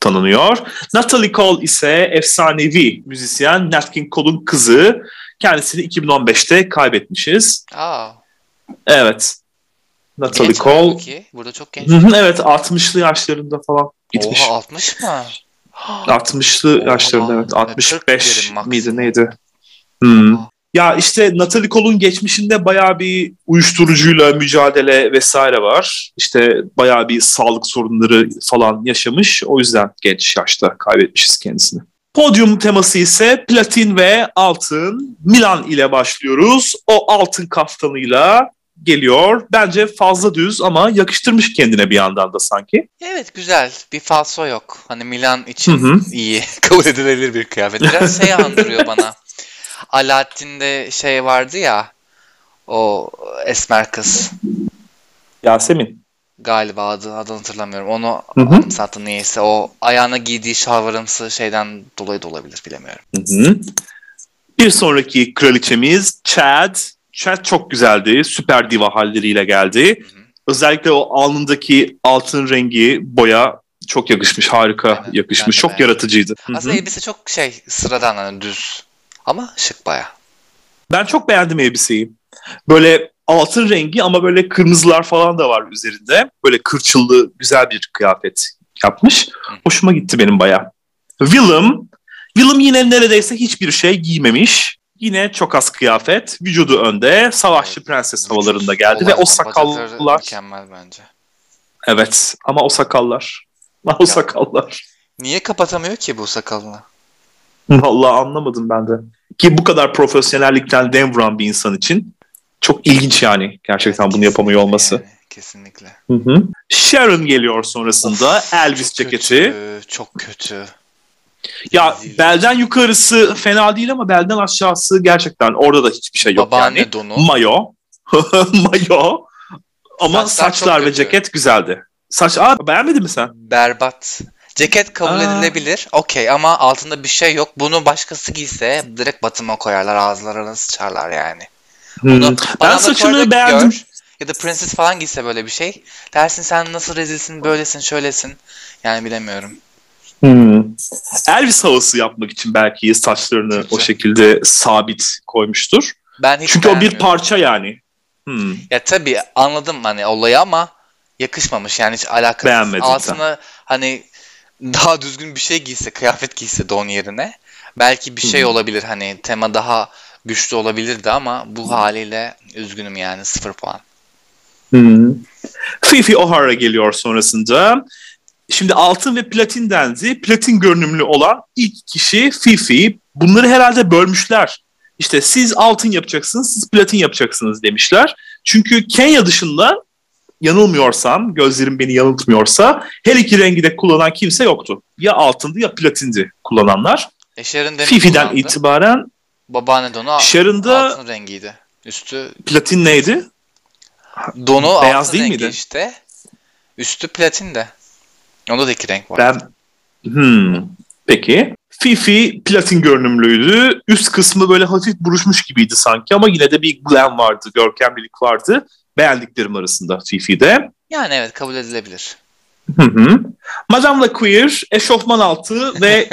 tanınıyor. Natalie Cole ise efsanevi müzisyen Nat King Cole'un kızı. Kendisini 2015'te kaybetmişiz. Aa. Evet. Natalie genç Cole. Ki. Burada çok genç. evet 60'lı yaşlarında falan gitmiş. Oha 60 mı? 60'lı yaşlarında evet. 65 miydi neydi? Hmm. Ya işte Natalie Cole'un geçmişinde bayağı bir uyuşturucuyla mücadele vesaire var. İşte bayağı bir sağlık sorunları falan yaşamış. O yüzden genç yaşta kaybetmişiz kendisini. Podyum teması ise platin ve altın. Milan ile başlıyoruz. O altın kaftanıyla geliyor. Bence fazla düz ama yakıştırmış kendine bir yandan da sanki. Evet güzel. Bir falso yok. Hani Milan için hı hı. iyi. Kabul edilebilir bir kıyafet. Biraz şey andırıyor bana. Alaaddin'de şey vardı ya o esmer kız. Yasemin. Galiba adı, adını hatırlamıyorum. Onu anımsattı niyeyse. O ayağına giydiği şalvarımsı şeyden dolayı da olabilir bilemiyorum. Hı hı. Bir sonraki kraliçemiz Chad. Chad çok güzeldi. Süper diva halleriyle geldi. Hı hı. Özellikle o alnındaki altın rengi boya çok yakışmış. Harika Aynen. yakışmış. Çok beğendim. yaratıcıydı. Aslında Hı-hı. elbise çok şey sıradan hani düz ama şık baya. Ben çok beğendim elbiseyi. Böyle altın rengi ama böyle kırmızılar falan da var üzerinde. Böyle kırçıllı güzel bir kıyafet yapmış. Hoşuma gitti benim baya. Willem, Willem yine neredeyse hiçbir şey giymemiş. Yine çok az kıyafet, vücudu önde, savaşçı prenses havalarında geldi ve o sakallar... Mükemmel bence. Evet ama o sakallar. O sakallar. Niye kapatamıyor ki bu sakalını? Vallahi anlamadım ben de. Ki bu kadar profesyonellikten dem vuran bir insan için çok ilginç yani gerçekten bunu yapamıyor olması. Yani, kesinlikle. Hı hı. Sharon geliyor sonrasında of, Elvis çok ceketi. Kötü, çok kötü. Ya Rezil. belden yukarısı fena değil ama belden aşağısı gerçekten orada da hiçbir şey yok Babaanne yani. donu. Mayo. Mayo. Ama saçlar, saçlar ve ceket güzeldi. Saç, aa beğenmedin mi sen? Berbat. Ceket kabul Aa. edilebilir. Okey ama altında bir şey yok. Bunu başkası giyse direkt batıma koyarlar. Ağızlarına sıçarlar yani. Hmm. Bunu ben saçını beğendim. Gör, ya da Princess falan giyse böyle bir şey. Dersin sen nasıl rezilsin, böylesin, şöylesin. Yani bilemiyorum. Hmm. Elvis havası yapmak için belki saçlarını Çünkü. o şekilde sabit koymuştur. Ben hiç Çünkü o bir parça yani. Hmm. Ya tabii anladım hani olayı ama yakışmamış yani hiç alakası. Beğenmedim Altına sen. hani daha düzgün bir şey giyse, kıyafet giyse don yerine belki bir şey olabilir hani tema daha güçlü olabilirdi ama bu haliyle üzgünüm yani sıfır puan. Hmm. Fifi O'Hara geliyor sonrasında. Şimdi altın ve platin dendi. Platin görünümlü olan ilk kişi Fifi. Bunları herhalde bölmüşler. İşte siz altın yapacaksınız, siz platin yapacaksınız demişler. Çünkü Kenya dışında yanılmıyorsam, gözlerim beni yanıltmıyorsa her iki rengi de kullanan kimse yoktu. Ya altındı ya platindi kullananlar. E Fifi'den kullandı. itibaren Babaanne donu Sharon'da altın rengiydi. Üstü platin neydi? donu Beyaz altın değil rengi miydi? işte. Üstü platin de. Onda da iki renk var. Ben hmm, peki. Fifi platin görünümlüydü. Üst kısmı böyle hafif buruşmuş gibiydi sanki ama yine de bir glam vardı, görkemlilik vardı. Beğendiklerim arasında Fifi'de. Yani evet kabul edilebilir. Hı hı. Madame La Queer eşofman altı ve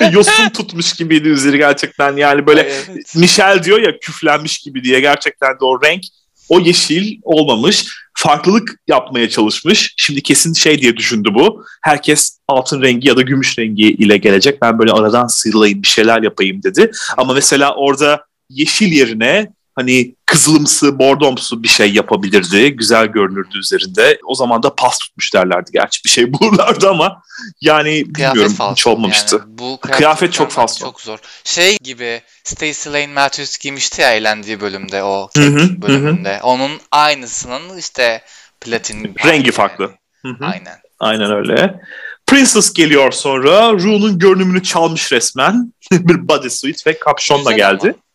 yosun tutmuş gibiydi üzeri gerçekten. Yani böyle Ay, evet. Michel diyor ya küflenmiş gibi diye gerçekten de o renk o yeşil olmamış. Farklılık yapmaya çalışmış. Şimdi kesin şey diye düşündü bu. Herkes altın rengi ya da gümüş rengi ile gelecek. Ben böyle aradan sıyrılayım bir şeyler yapayım dedi. Ama mesela orada yeşil yerine hani kızılımsı, bordomsu bir şey yapabilirdi. Güzel görünürdü üzerinde. O zaman da pas tutmuş derlerdi gerçi. Bir şey bulurlardı ama yani Kıyafet bilmiyorum falso. hiç olmamıştı. Yani bu Kıyafet çok çıkarmak falso. Çok zor. Şey gibi Stacey Lane Matthews giymişti ya eğlendiği bölümde o Hı hı, kek hı hı. bölümünde. Onun aynısının işte platin Rengi farklı. yani. Aynen. Aynen öyle. Princess geliyor sonra. Rue'nun görünümünü çalmış resmen. bir bodysuit ve kapşonla geldi. ama.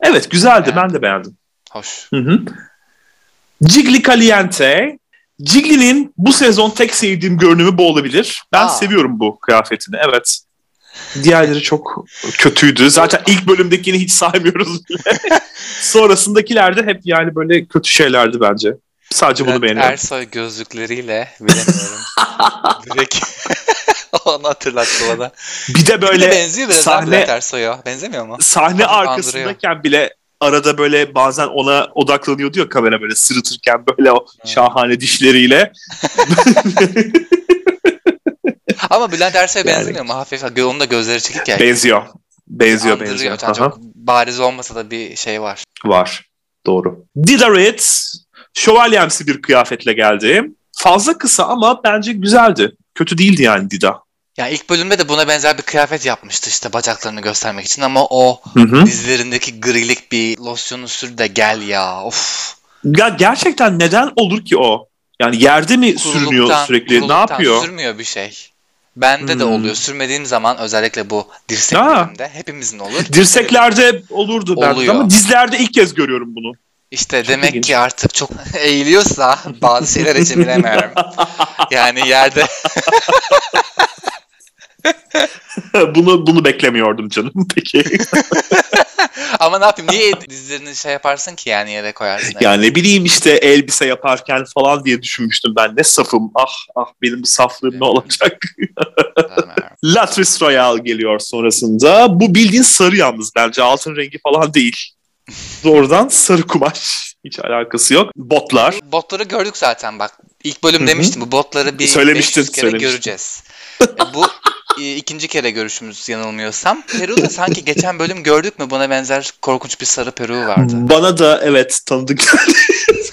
Evet güzeldi. Beğendim. Ben de beğendim. Hoş. Hı hı. Gigli Caliente. Gigli'nin bu sezon tek sevdiğim görünümü bu olabilir. Ben Aa. seviyorum bu kıyafetini. Evet. Diğerleri çok kötüydü. Zaten ilk bölümdekini hiç saymıyoruz bile. Sonrasındakiler de hep yani böyle kötü şeylerdi bence. Sadece bunu Bülent beğeniyorum. Ersoy gözlükleriyle bilemiyorum. Direkt onu hatırlattı bana. Bir de Böyle böyle benziyor biraz sahne- Ersoy'a. Benzemiyor mu? sahne arkasındayken bile arada böyle bazen ona odaklanıyor diyor kamera böyle sırıtırken böyle o şahane dişleriyle. Ama Bülent Ersoy'a Yani- benzemiyor mu? Hafif. Onun da gözleri çekik ya. benziyor. Benziyor benziyor. Yani çok bariz olmasa da bir şey var. Var. Doğru. Dida Ritz şövalyemsi bir kıyafetle geldi. Fazla kısa ama bence güzeldi. Kötü değildi yani Dida. Ya ilk bölümde de buna benzer bir kıyafet yapmıştı işte bacaklarını göstermek için ama o Hı hı. dizlerindeki grilik bir losyonu sür de gel ya. Of. Ya gerçekten neden olur ki o? Yani yerde mi sürünüyor Kuruluktan- sürekli? Ne yapıyor? Sürmüyor bir şey. Bende de Hmm. oluyor. Sürmediğim zaman özellikle bu dirseklerimde hepimizin olur. Dirseklerde olurdu bende ama dizlerde ilk kez görüyorum bunu. İşte Çok demek ilginç. ki artık çok eğiliyorsa bazı şeyler için bilemiyorum. Yani yerde bunu bunu beklemiyordum canım. Peki. ama ne yapayım niye dizlerini şey yaparsın ki yani yere koyarsın. yani ne bileyim işte elbise yaparken falan diye düşünmüştüm ben. Ne safım. Ah ah benim bu saflığım ne olacak? Latris Royale geliyor sonrasında. Bu bildiğin sarı yalnız bence. Altın rengi falan değil. Doğrudan sarı kumaş. Hiç alakası yok. Botlar. Botları gördük zaten bak. İlk bölüm demiştim bu botları bir Söylemiştin, 500 kere söylemiştin. göreceğiz. E, bu ikinci kere görüşümüz yanılmıyorsam. Peru da sanki geçen bölüm gördük mü buna benzer korkunç bir sarı peruğu vardı. Bana da evet tanıdık geldi.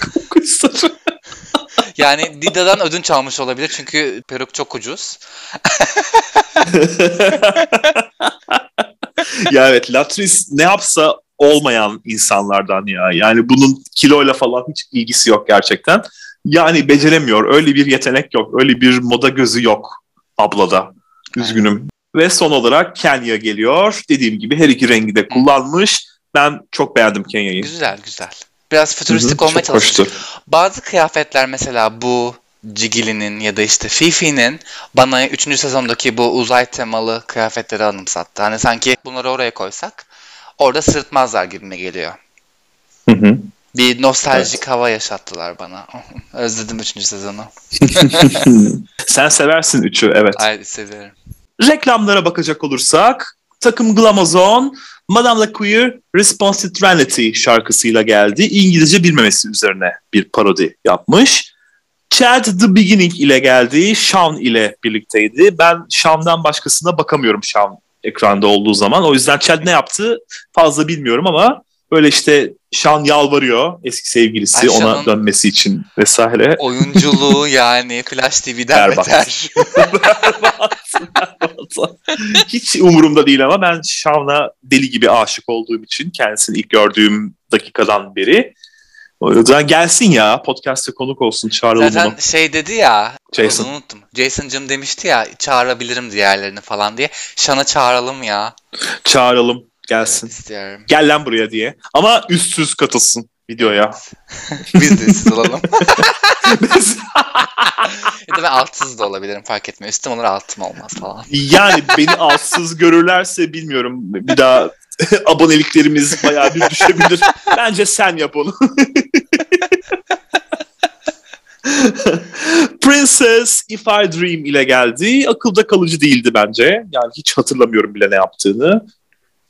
Korkunç sarı. Yani Dida'dan ödünç almış olabilir çünkü peruk çok ucuz. ya evet Latris ne yapsa olmayan insanlardan ya. Yani bunun kiloyla falan hiç ilgisi yok gerçekten. Yani beceremiyor. Öyle bir yetenek yok. Öyle bir moda gözü yok ablada. Üzgünüm. Ve son olarak Kenya geliyor. Dediğim gibi her iki rengi de kullanmış. Ben çok beğendim Kenya'yı. Güzel güzel. Biraz fütüristik hı, olmaya hoştu. Bazı kıyafetler mesela bu Cigili'nin ya da işte Fifi'nin bana 3. sezondaki bu uzay temalı kıyafetleri anımsattı. Hani sanki bunları oraya koysak orada sırıtmazlar gibime geliyor. Hı hı. Bir nostaljik hava yaşattılar bana. Özledim 3. sezonu. Sen seversin üçü evet. Ay severim. Reklamlara bakacak olursak takım Glamazon Madame La Queer Response to Trinity şarkısıyla geldi. İngilizce bilmemesi üzerine bir parodi yapmış. Chad The Beginning ile geldi. Sean ile birlikteydi. Ben Sean'dan başkasına bakamıyorum Sean ekranda olduğu zaman. O yüzden Chad ne yaptı fazla bilmiyorum ama böyle işte Sean yalvarıyor eski sevgilisi Ay, ona dönmesi için vesaire. Oyunculuğu yani Flash TV'den beter. Hiç umurumda değil ama ben Sean'a deli gibi aşık olduğum için kendisini ilk gördüğüm dakikadan beri O yüzden gelsin ya podcast'e konuk olsun çağıralım Zaten onu. şey dedi ya. Jason. Unuttum. Jason'cım demişti ya çağırabilirim diğerlerini falan diye. Şan'a çağıralım ya. Çağıralım gelsin. Evet, istiyorum. Gel lan buraya diye. Ama üstsüz katılsın videoya. Biz de siz olalım. ya da ben altsız da olabilirim fark etmiyor. Üstüm olur altım olmaz falan. yani beni altsız görürlerse bilmiyorum. Bir daha aboneliklerimiz bayağı bir düşebilir. Bence sen yap onu. Princess If I Dream ile geldi. Akılda kalıcı değildi bence. Yani hiç hatırlamıyorum bile ne yaptığını.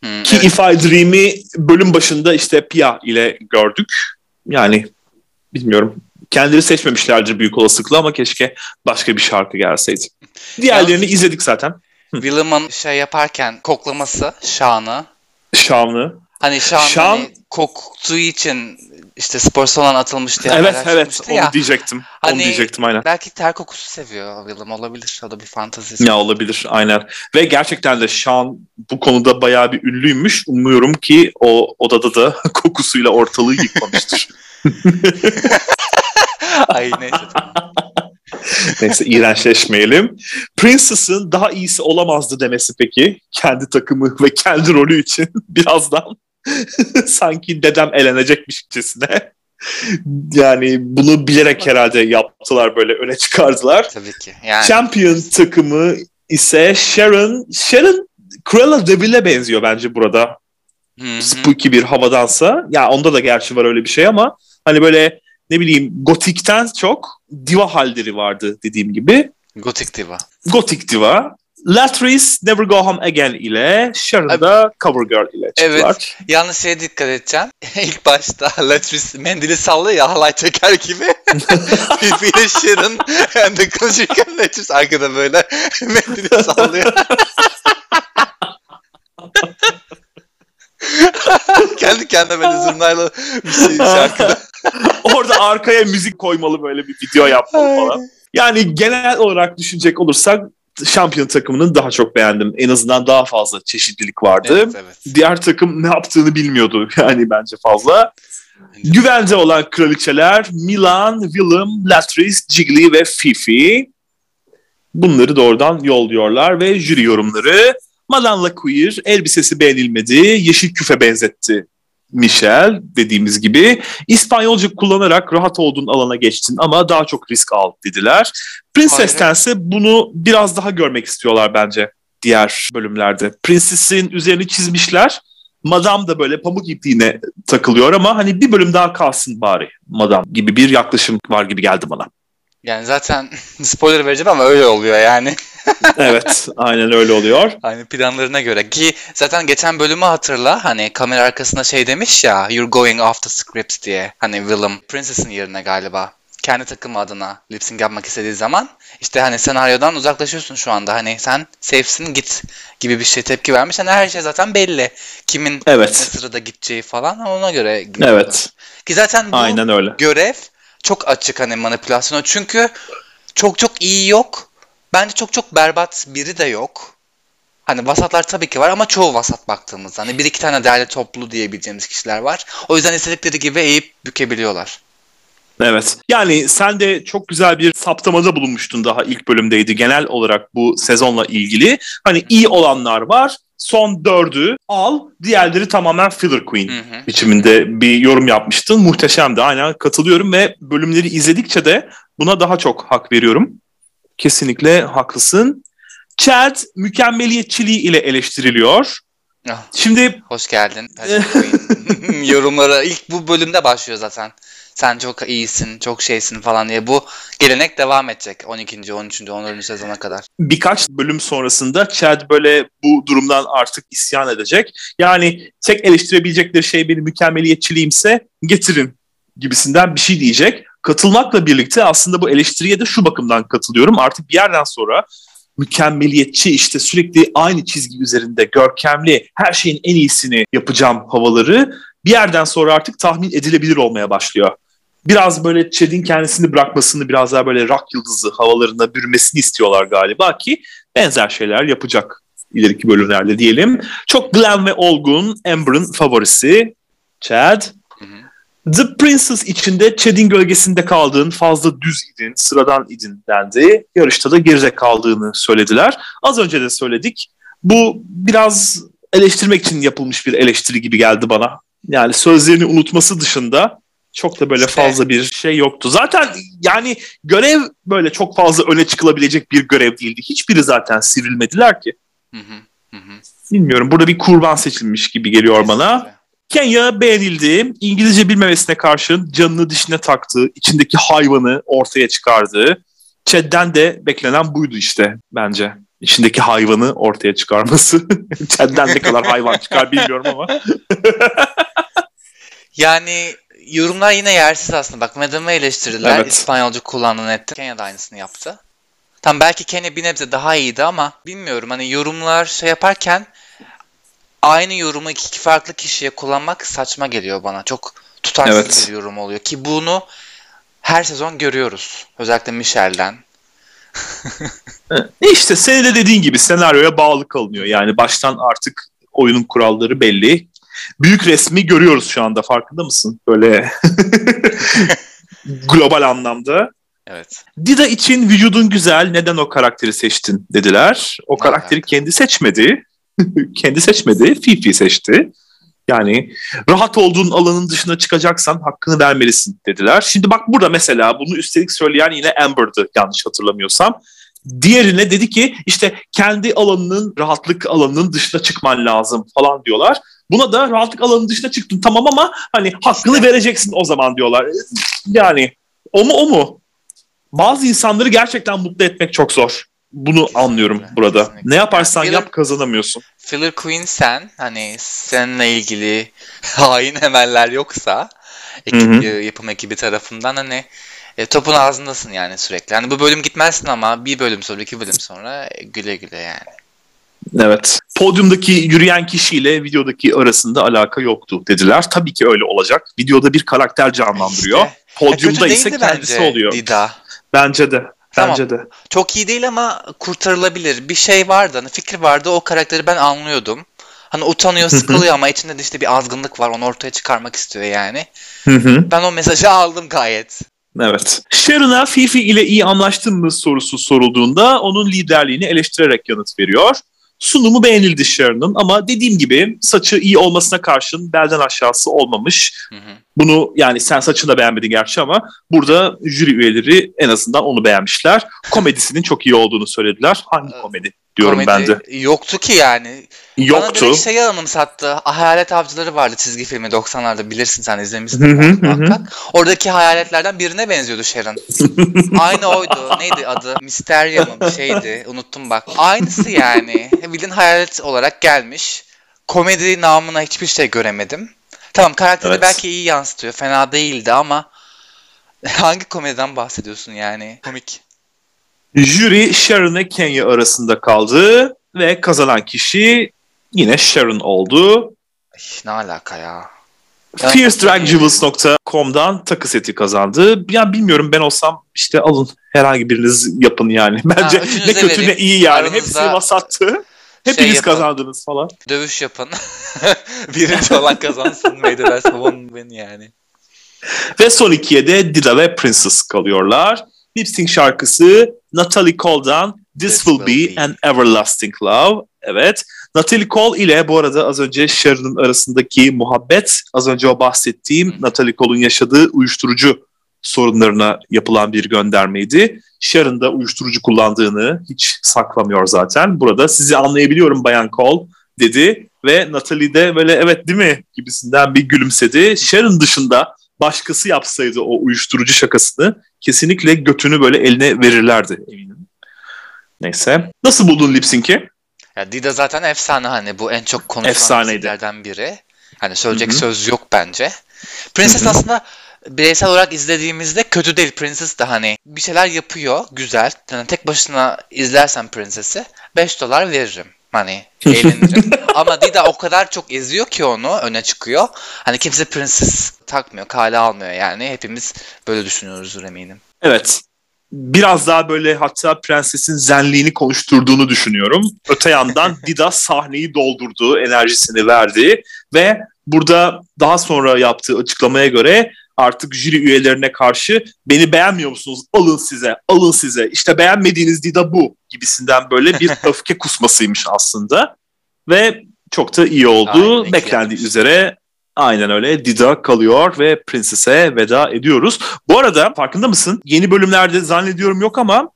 Hmm, Ki evet. If I Dream'i bölüm başında işte Pia ile gördük. Yani bilmiyorum. Kendileri seçmemişlerdir büyük olasılıkla ama keşke başka bir şarkı gelseydi. Diğerlerini izledik zaten. Willem'ın şey yaparken koklaması Şan'ı. Şanlı. Hani Şan, Şan- hani koktuğu için işte spor salonuna atılmış diye Evet evet onu ya. diyecektim. onu Hani- diyecektim aynen. Belki ter kokusu seviyor Willem olabilir. O da bir fantazisi. Ya olabilir aynen. Ve gerçekten de Sean bu konuda bayağı bir ünlüymüş. Umuyorum ki o odada da kokusuyla ortalığı yıkmamıştır. Ay neyse. Neyse iğrençleşmeyelim. Princess'ın daha iyisi olamazdı demesi peki. Kendi takımı ve kendi rolü için birazdan sanki dedem elenecekmişçesine. Yani bunu bilerek herhalde yaptılar böyle öne çıkardılar. Tabii ki. Yani Champion takımı ise Sharon. Sharon Cruella de Vil'e benziyor bence burada. Hı hı. Spooky bir havadansa. Ya onda da gerçi var öyle bir şey ama hani böyle ne bileyim gotikten çok diva halleri vardı dediğim gibi. Gotik diva. Gotik diva. Latrice Never Go Home Again ile Sharon da Cover Girl ile çıktılar. Evet. Yalnız şeye dikkat edeceğim. İlk başta Latrice mendili sallıyor ya halay çeker gibi. İle Sharon hem de konuşurken Latrice arkada böyle mendili sallıyor. Kendi kendine böyle zurnayla bir şey şarkıda. Orada arkaya müzik koymalı böyle bir video yapmalı falan. Yani genel olarak düşünecek olursak şampiyon takımının daha çok beğendim. En azından daha fazla çeşitlilik vardı. Evet, evet. Diğer takım ne yaptığını bilmiyordu yani bence fazla. Güvende olan kraliçeler Milan, Willem, Latrice, Jiggly ve Fifi. Bunları doğrudan yolluyorlar ve jüri yorumları. Madame Laqueer elbisesi beğenilmedi, yeşil küfe benzetti Michel dediğimiz gibi. İspanyolca kullanarak rahat olduğun alana geçtin ama daha çok risk al dediler. Princess'tense bunu biraz daha görmek istiyorlar bence diğer bölümlerde. Princess'in üzerini çizmişler. Madame da böyle pamuk ipliğine takılıyor ama hani bir bölüm daha kalsın bari Madame gibi bir yaklaşım var gibi geldi bana. Yani zaten spoiler vereceğim ama öyle oluyor yani. Evet aynen öyle oluyor. Aynı planlarına göre ki zaten geçen bölümü hatırla hani kamera arkasında şey demiş ya you're going off the script diye hani Willem Princess'in yerine galiba kendi takımı adına lip sync yapmak istediği zaman işte hani senaryodan uzaklaşıyorsun şu anda hani sen safe'sin git gibi bir şey tepki vermiş hani her şey zaten belli kimin ne Evet. sırada gideceği falan ona göre gidiyorlar. Evet. ki zaten bu Aynen öyle. görev çok açık hani manipülasyona. Çünkü çok çok iyi yok. Bence çok çok berbat biri de yok. Hani vasatlar tabii ki var ama çoğu vasat baktığımızda. Hani bir iki tane değerli toplu diyebileceğimiz kişiler var. O yüzden istedikleri gibi eğip bükebiliyorlar. Evet. Yani sen de çok güzel bir saptamada bulunmuştun daha ilk bölümdeydi genel olarak bu sezonla ilgili. Hani iyi olanlar var. Son dördü al. Diğerleri tamamen filler queen Hı hı. biçiminde bir yorum yapmıştın. Muhteşemdi. Aynen katılıyorum ve bölümleri izledikçe de buna daha çok hak veriyorum. Kesinlikle haklısın. Chad mükemmeliyetçiliği ile eleştiriliyor. Ah, Şimdi hoş geldin. Yorumlara ilk bu bölümde başlıyor zaten. Sen çok iyisin, çok şeysin falan diye. Bu gelenek devam edecek 12. 13. 14. sezona kadar. birkaç bölüm sonrasında Chad böyle bu durumdan artık isyan edecek. Yani tek eleştirebilecekleri şey benim mükemmeliyetçiliğimse getirin gibisinden bir şey diyecek. Katılmakla birlikte aslında bu eleştiriye de şu bakımdan katılıyorum. Artık bir yerden sonra mükemmeliyetçi işte sürekli aynı çizgi üzerinde görkemli her şeyin en iyisini yapacağım havaları bir yerden sonra artık tahmin edilebilir olmaya başlıyor. Biraz böyle Chad'in kendisini bırakmasını biraz daha böyle rock yıldızı havalarına bürümesini istiyorlar galiba ki benzer şeyler yapacak ileriki bölümlerde diyelim. Çok glam ve olgun Amber'ın favorisi Chad. Hı hı. The Princess içinde Chad'in gölgesinde kaldığın, fazla düz idin, sıradan idin dendi. Yarışta da geride kaldığını söylediler. Az önce de söyledik. Bu biraz eleştirmek için yapılmış bir eleştiri gibi geldi bana. Yani sözlerini unutması dışında çok da böyle fazla bir şey yoktu. Zaten yani görev böyle çok fazla öne çıkılabilecek bir görev değildi. Hiçbiri zaten sivrilmediler ki. Hı hı, hı. Bilmiyorum burada bir kurban seçilmiş gibi geliyor bana. Kenya beğenildi. İngilizce bilmemesine karşın canını dişine taktı. içindeki hayvanı ortaya çıkardı. Chad'den de beklenen buydu işte bence. İçindeki hayvanı ortaya çıkarması. Chad'den ne kadar hayvan çıkar bilmiyorum ama. yani yorumlar yine yersiz aslında. Bak Madam'ı eleştirdiler. Evet. İspanyolca kullandığını etti. Kenya da aynısını yaptı. Tam belki Kenya bir nebze daha iyiydi ama bilmiyorum. Hani yorumlar şey yaparken aynı yorumu iki farklı kişiye kullanmak saçma geliyor bana. Çok tutarsız evet. bir yorum oluyor ki bunu her sezon görüyoruz. Özellikle Michel'den. e işte senin de dediğin gibi senaryoya bağlı kalınıyor. Yani baştan artık oyunun kuralları belli. Büyük resmi görüyoruz şu anda farkında mısın? Böyle global anlamda. Evet. Dida için vücudun güzel neden o karakteri seçtin dediler. O karakteri kendi seçmedi. kendi seçmedi. Fifi seçti. Yani rahat olduğun alanın dışına çıkacaksan hakkını vermelisin dediler. Şimdi bak burada mesela bunu üstelik söyleyen yine Amber'dı yanlış hatırlamıyorsam. Diğerine dedi ki işte kendi alanının rahatlık alanının dışına çıkman lazım falan diyorlar. Buna da rahatlık alanının dışına çıktın tamam ama hani hakkını vereceksin o zaman diyorlar. Yani o mu o mu? Bazı insanları gerçekten mutlu etmek çok zor. Bunu kesinlikle, anlıyorum burada. Kesinlikle. Ne yaparsan yani, yap kazanamıyorsun. Filler Queen sen hani seninle ilgili hain emeller yoksa ekip, yapım ekibi tarafından hani e, topun ağzındasın yani sürekli. Hani bu bölüm gitmezsin ama bir bölüm sonra iki bölüm sonra e, güle güle yani. Evet. Podyumdaki yürüyen kişiyle videodaki arasında alaka yoktu dediler. Tabii ki öyle olacak. Videoda bir karakter canlandırıyor. İşte. Podyumda ise kendisi oluyor. Dida. Bence de. Tamam. Bence de. Çok iyi değil ama kurtarılabilir. Bir şey vardı. Hani fikir vardı. O karakteri ben anlıyordum. Hani utanıyor, sıkılıyor ama içinde de işte bir azgınlık var. Onu ortaya çıkarmak istiyor yani. ben o mesajı aldım gayet. Evet. Sharon'a Fifi ile iyi anlaştın mı sorusu sorulduğunda onun liderliğini eleştirerek yanıt veriyor. Sunumu beğenildi Sharon'ın ama dediğim gibi saçı iyi olmasına karşın belden aşağısı olmamış. Hı hı. Bunu yani sen saçını da beğenmedin gerçi ama burada jüri üyeleri en azından onu beğenmişler. Komedisinin çok iyi olduğunu söylediler. Hangi komedi? diyorum komedi ben de. Yoktu ki yani. Yoktu. Bana direkt şeyi anımsattı. Hayalet Avcıları vardı çizgi filmi 90'larda bilirsin sen izlemişsin. Oradaki hayaletlerden birine benziyordu Sharon. Aynı oydu. Neydi adı? Mysteria mı bir şeydi. Unuttum bak. Aynısı yani. Bildiğin hayalet olarak gelmiş. Komedi namına hiçbir şey göremedim. Tamam karakteri evet. belki iyi yansıtıyor. Fena değildi ama hangi komediden bahsediyorsun yani? Komik. Jüri Sharon ve Kenya arasında kaldı ve kazanan kişi yine Sharon oldu. Ne alaka ya? FierceDragJewels.com'dan takı seti kazandı. Yani bilmiyorum ben olsam işte alın herhangi biriniz yapın yani. Bence ha, ne kötü verin. ne iyi yani. Aranızda Hepsi vasattı. Hepiniz şey kazandınız falan. Dövüş yapın. Birinci olan kazansın. Best one win yani. Ve son ikiye de Dida ve Princess kalıyorlar. Lip sync şarkısı Natalie Cole'dan This, This Will Be, be an Everlasting Love. Evet. Natalie Cole ile bu arada az önce Sharon'ın arasındaki muhabbet, az önce o bahsettiğim. Natalie Cole'un yaşadığı uyuşturucu sorunlarına yapılan bir göndermeydi. Sharon da uyuşturucu kullandığını hiç saklamıyor zaten. Burada sizi anlayabiliyorum Bayan Cole dedi ve Natalie de böyle evet değil mi gibisinden bir gülümsedi. Sharon dışında başkası yapsaydı o uyuşturucu şakasını kesinlikle götünü böyle eline verirlerdi eminim. Neyse. Nasıl buldun lip sync'i? Ya Dida zaten efsane hani bu en çok konuşulan dizilerden biri. Hani söyleyecek Hı-hı. söz yok bence. Princess Hı-hı. aslında bireysel olarak izlediğimizde kötü değil. Princess de hani bir şeyler yapıyor güzel. Yani tek başına izlersen Princess'i 5 dolar veririm. Hani eğlenirim. Ama Dida o kadar çok eziyor ki onu öne çıkıyor. Hani kimse Princess takmıyor, kale almıyor yani. Hepimiz böyle düşünüyoruzdur eminim. Evet. Biraz daha böyle hatta prensesin zenliğini konuşturduğunu düşünüyorum. Öte yandan Dida sahneyi doldurdu, enerjisini verdi ve burada daha sonra yaptığı açıklamaya göre artık jüri üyelerine karşı beni beğenmiyor musunuz? Alın size, alın size. İşte beğenmediğiniz Dida bu gibisinden böyle bir öfke kusmasıymış aslında. Ve çok da iyi oldu. Aynen, Beklendiği üzere Aynen öyle. Dida kalıyor ve Princess'e veda ediyoruz. Bu arada farkında mısın? Yeni bölümlerde zannediyorum yok ama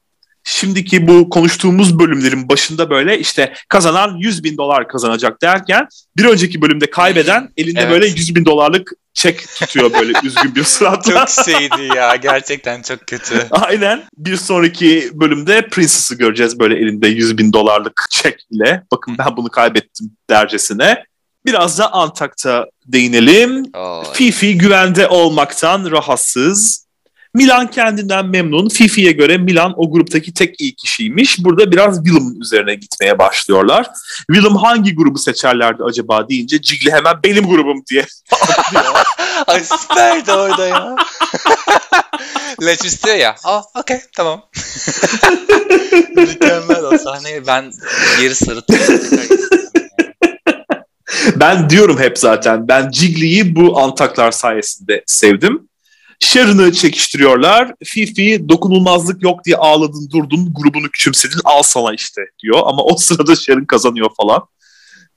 şimdiki bu konuştuğumuz bölümlerin başında böyle işte kazanan 100 bin dolar kazanacak derken bir önceki bölümde kaybeden elinde evet. böyle 100 bin dolarlık çek tutuyor böyle üzgün bir suratla. Çok şeydi ya gerçekten çok kötü. Aynen bir sonraki bölümde Princess'ı göreceğiz böyle elinde 100 bin dolarlık çek ile. Bakın ben bunu kaybettim dercesine. Biraz da Antak'ta değinelim. Oh. Fifi güvende olmaktan rahatsız. Milan kendinden memnun. Fifi'ye göre Milan o gruptaki tek iyi kişiymiş. Burada biraz Willem'ın üzerine gitmeye başlıyorlar. Willem hangi grubu seçerlerdi acaba deyince Cigli hemen benim grubum diye Ay süperdi orada ya. Leç istiyor ya. Aa okey tamam. Mükemmel o sahneyi ben geri sarıtıyorum. ben diyorum hep zaten ben Jiggly'yi bu Antaklar sayesinde sevdim. Sharon'ı çekiştiriyorlar. Fifi dokunulmazlık yok diye ağladın durdun grubunu küçümsedin al sana işte diyor. Ama o sırada Sharon kazanıyor falan.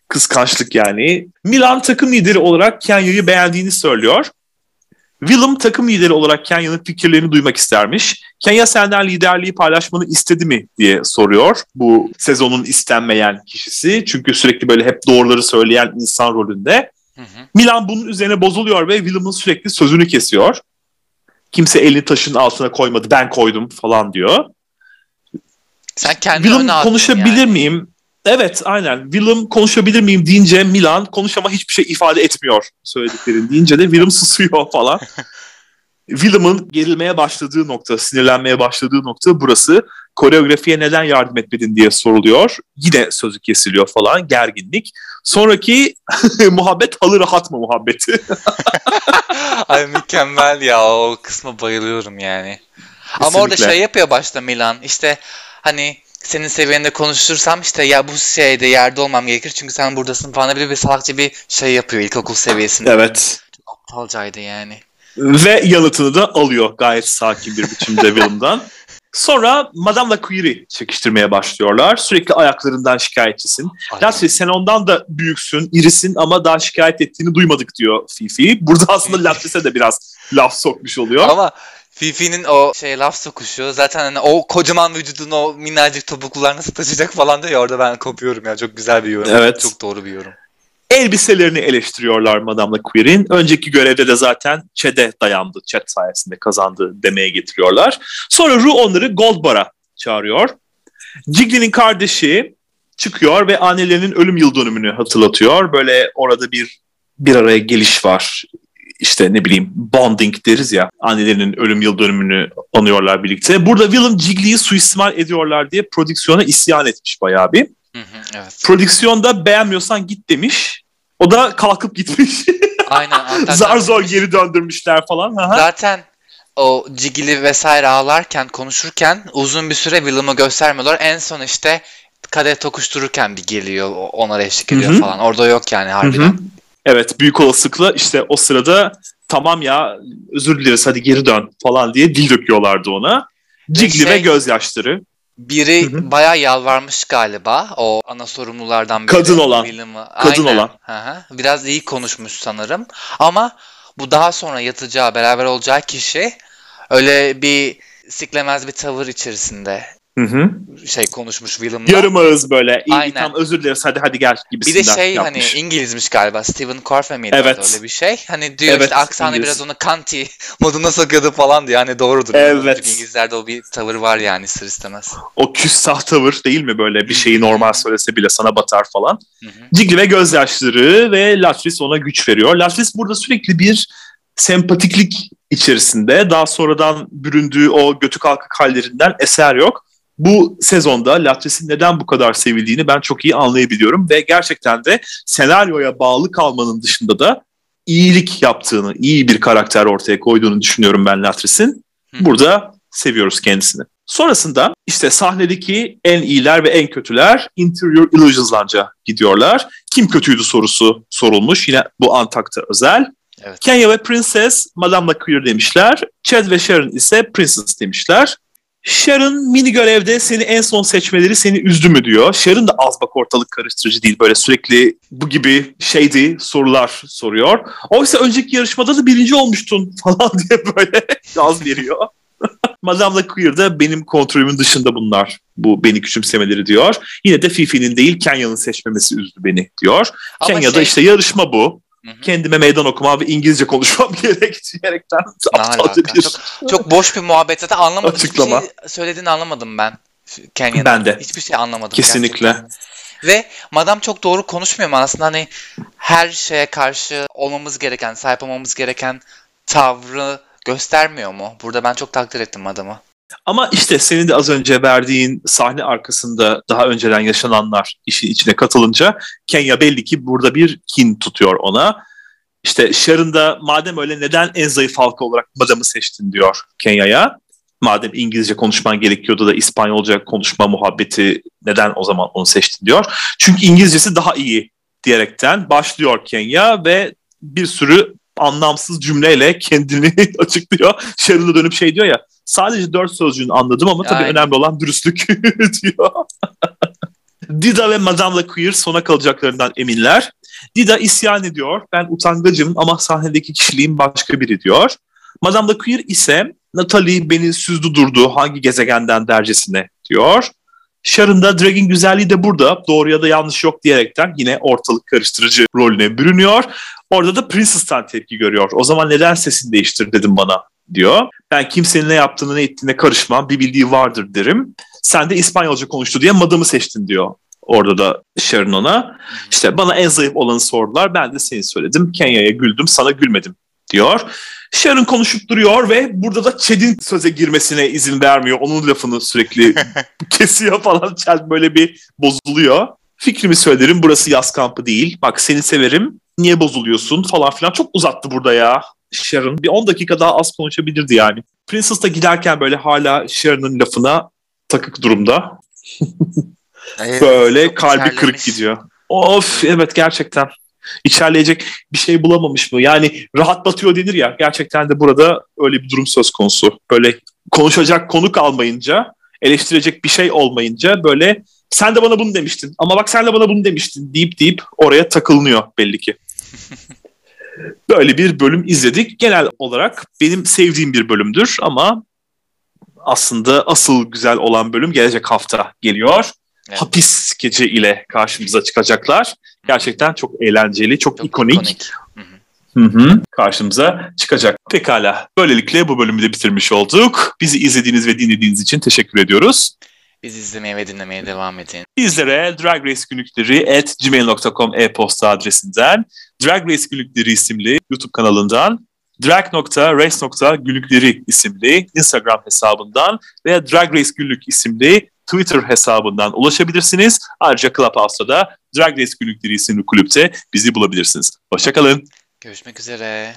Kıskançlık yani. Milan takım lideri olarak Kenya'yı beğendiğini söylüyor. Willem takım lideri olarak Kenya'nın fikirlerini duymak istermiş. Kenya senden liderliği paylaşmanı istedi mi diye soruyor bu sezonun istenmeyen kişisi. Çünkü sürekli böyle hep doğruları söyleyen insan rolünde. Hı hı. Milan bunun üzerine bozuluyor ve Willem'ın sürekli sözünü kesiyor. Kimse elini taşın altına koymadı ben koydum falan diyor. Sen kendi Willem konuşabilir yani. miyim? Evet aynen. Willem konuşabilir miyim deyince Milan konuş ama hiçbir şey ifade etmiyor söylediklerin deyince de Willem susuyor falan. Willem'ın gerilmeye başladığı nokta, sinirlenmeye başladığı nokta burası. Koreografiye neden yardım etmedin diye soruluyor. Yine sözü kesiliyor falan, gerginlik. Sonraki muhabbet halı rahat mı muhabbeti? Ay mükemmel ya o kısma bayılıyorum yani. Kesinlikle. Ama orada şey yapıyor başta Milan. İşte hani senin seviyende konuşursam işte ya bu şeyde yerde olmam gerekir çünkü sen buradasın falan bir, bir salakça bir şey yapıyor ilkokul seviyesinde. Evet. Çok aptalcaydı yani. Ve yanıtını da alıyor gayet sakin bir biçimde Willem'dan. Sonra Madame'la Query çekiştirmeye başlıyorlar. Sürekli ayaklarından şikayetçisin. Lassie sen ondan da büyüksün, irisin ama daha şikayet ettiğini duymadık diyor Fifi. Burada aslında Latrice'e de biraz laf sokmuş oluyor. Ama Fifi'nin o şey laf sokuşu zaten hani o kocaman vücudun o minnacık topuklular nasıl taşıyacak falan diyor orada ben kopuyorum ya çok güzel bir yorum. Evet. Çok doğru bir yorum. Elbiselerini eleştiriyorlar Madame'la Queer'in. Önceki görevde de zaten Chad'e dayandı. Chad sayesinde kazandı demeye getiriyorlar. Sonra Ru onları Gold Bar'a çağırıyor. Jiggly'nin kardeşi çıkıyor ve annelerinin ölüm yıl dönümünü hatırlatıyor. Böyle orada bir bir araya geliş var işte ne bileyim bonding deriz ya annelerinin ölüm yıl dönümünü anıyorlar birlikte. Burada Willem Jiggly'yi suistimal ediyorlar diye prodüksiyona isyan etmiş bayağı bir. Hı hı, evet. Prodüksiyonda beğenmiyorsan git demiş. O da kalkıp gitmiş. Aynen. Zar zor geri döndürmüşler falan. Aha. Zaten o Jiggly vesaire ağlarken konuşurken uzun bir süre Willem'ı göstermiyorlar. En son işte kadeh tokuştururken bir geliyor ona eşlik ediyor Hı-hı. falan. Orada yok yani harbiden. Hı-hı. Evet büyük olasılıkla işte o sırada tamam ya özür dileriz hadi geri dön falan diye dil döküyorlardı ona. Cigli şey, ve gözyaşları. Biri Hı-hı. bayağı yalvarmış galiba o ana sorumlulardan biri. Kadın olan. William'ı. Kadın Aynen. olan. Hı-hı. Biraz iyi konuşmuş sanırım. Ama bu daha sonra yatacağı, beraber olacağı kişi öyle bir siklemez bir tavır içerisinde Hı hı. şey konuşmuş Willem'la. Yarım ağız böyle. İyi Aynen. tam özür dileriz hadi hadi gel gibisinden Bir de şey yapmış. hani İngilizmiş galiba. Stephen Corfe miydi evet. öyle bir şey. Hani diyor evet, işte aksanı İngiliz. biraz onu kanti moduna sokuyordu falan diyor. Yani doğrudur. Evet. Çünkü İngilizlerde o bir tavır var yani ister istemez. O küstah tavır değil mi böyle bir şeyi normal söylese bile sana batar falan. Cigli ve gözyaşları ve Latris ona güç veriyor. Latris burada sürekli bir sempatiklik içerisinde daha sonradan büründüğü o götü kalkık hallerinden eser yok bu sezonda Latres'in neden bu kadar sevildiğini ben çok iyi anlayabiliyorum ve gerçekten de senaryoya bağlı kalmanın dışında da iyilik yaptığını, iyi bir karakter ortaya koyduğunu düşünüyorum ben Latres'in. Burada seviyoruz kendisini. Sonrasında işte sahnedeki en iyiler ve en kötüler Interior Illusions'lanca gidiyorlar. kim kötüydü sorusu sorulmuş. Yine bu Antak'ta özel. Evet. Kenya ve Princess Madame Queer demişler. Chad ve Sharon ise Princess demişler. Sharon mini görevde seni en son seçmeleri seni üzdü mü diyor. Sharon da az bak ortalık karıştırıcı değil. Böyle sürekli bu gibi şeydi sorular soruyor. Oysa önceki yarışmada da birinci olmuştun falan diye böyle gaz veriyor. Madame Queer'da benim kontrolümün dışında bunlar. Bu beni küçümsemeleri diyor. Yine de Fifi'nin değil Kenya'nın seçmemesi üzdü beni diyor. Ama Kenya'da şey... işte yarışma bu. Hı-hı. Kendime meydan okuma ve İngilizce konuşmam gerektiğerekten aptalca bir çok, çok boş bir muhabbet zaten anlamadım. Açıklama. Hiçbir şey söylediğini anlamadım ben. Kenya'da. Ben de. Hiçbir şey anlamadım. Kesinlikle. Gerçekten. Ve madam çok doğru konuşmuyor mu aslında hani her şeye karşı olmamız gereken, sahip olmamız gereken tavrı göstermiyor mu? Burada ben çok takdir ettim adamı. Ama işte senin de az önce verdiğin sahne arkasında daha önceden yaşananlar işin içine katılınca Kenya belli ki burada bir kin tutuyor ona. İşte Sharon da madem öyle neden en zayıf halka olarak Madam'ı seçtin diyor Kenya'ya. Madem İngilizce konuşman gerekiyordu da İspanyolca konuşma muhabbeti neden o zaman onu seçtin diyor. Çünkü İngilizcesi daha iyi diyerekten başlıyor Kenya ve bir sürü anlamsız cümleyle kendini açıklıyor. Sharon'a dönüp şey diyor ya sadece dört sözcüğünü anladım ama tabii Aynen. önemli olan dürüstlük diyor. Dida ve Madame Queer sona kalacaklarından eminler. Dida isyan ediyor. Ben utangacım ama sahnedeki kişiliğim başka biri diyor. Madame Queer ise Natalie beni süzdü durdu hangi gezegenden dercesine diyor. Sharon da Drag'in güzelliği de burada doğru ya da yanlış yok diyerekten yine ortalık karıştırıcı rolüne bürünüyor. Orada da Princess'tan tepki görüyor. O zaman neden sesini değiştir dedim bana diyor. Ben kimsenin ne yaptığını ne ettiğine karışmam. Bir bildiği vardır derim. Sen de İspanyolca konuştu diye madamı seçtin diyor. Orada da Sharon ona. İşte bana en zayıf olanı sordular. Ben de seni söyledim. Kenya'ya güldüm sana gülmedim diyor. Sharon konuşup duruyor ve burada da Chad'in söze girmesine izin vermiyor. Onun lafını sürekli kesiyor falan. Chad böyle bir bozuluyor. Fikrimi söylerim burası yaz kampı değil. Bak seni severim. Niye bozuluyorsun falan filan. Çok uzattı burada ya. Sharon bir 10 dakika daha az konuşabilirdi yani. Princess da giderken böyle hala Sharon'ın lafına takık durumda. evet, böyle kalbi kırık gidiyor. Of evet gerçekten. İçerleyecek bir şey bulamamış mı? Yani rahat batıyor denir ya. Gerçekten de burada öyle bir durum söz konusu. Böyle konuşacak konu kalmayınca, eleştirecek bir şey olmayınca böyle sen de bana bunu demiştin ama bak sen de bana bunu demiştin deyip deyip oraya takılınıyor belli ki. Böyle bir bölüm izledik. Genel olarak benim sevdiğim bir bölümdür ama aslında asıl güzel olan bölüm gelecek hafta geliyor. Evet. Hapis gece ile karşımıza çıkacaklar. Gerçekten çok eğlenceli, çok, çok ikonik. ikonik. Hı hı, karşımıza çıkacak. Pekala. Böylelikle bu bölümü de bitirmiş olduk. Bizi izlediğiniz ve dinlediğiniz için teşekkür ediyoruz. Bizi izlemeye ve dinlemeye devam edin. Bizlere Drag Race günlükleri at gmail.com e-posta adresinden, Drag Race günlükleri isimli YouTube kanalından, drag.race.günlükleri isimli Instagram hesabından veya Drag Race günlük isimli Twitter hesabından ulaşabilirsiniz. Ayrıca Clubhouse'da da Drag Race günlükleri isimli kulüpte bizi bulabilirsiniz. Hoşçakalın. Görüşmek üzere.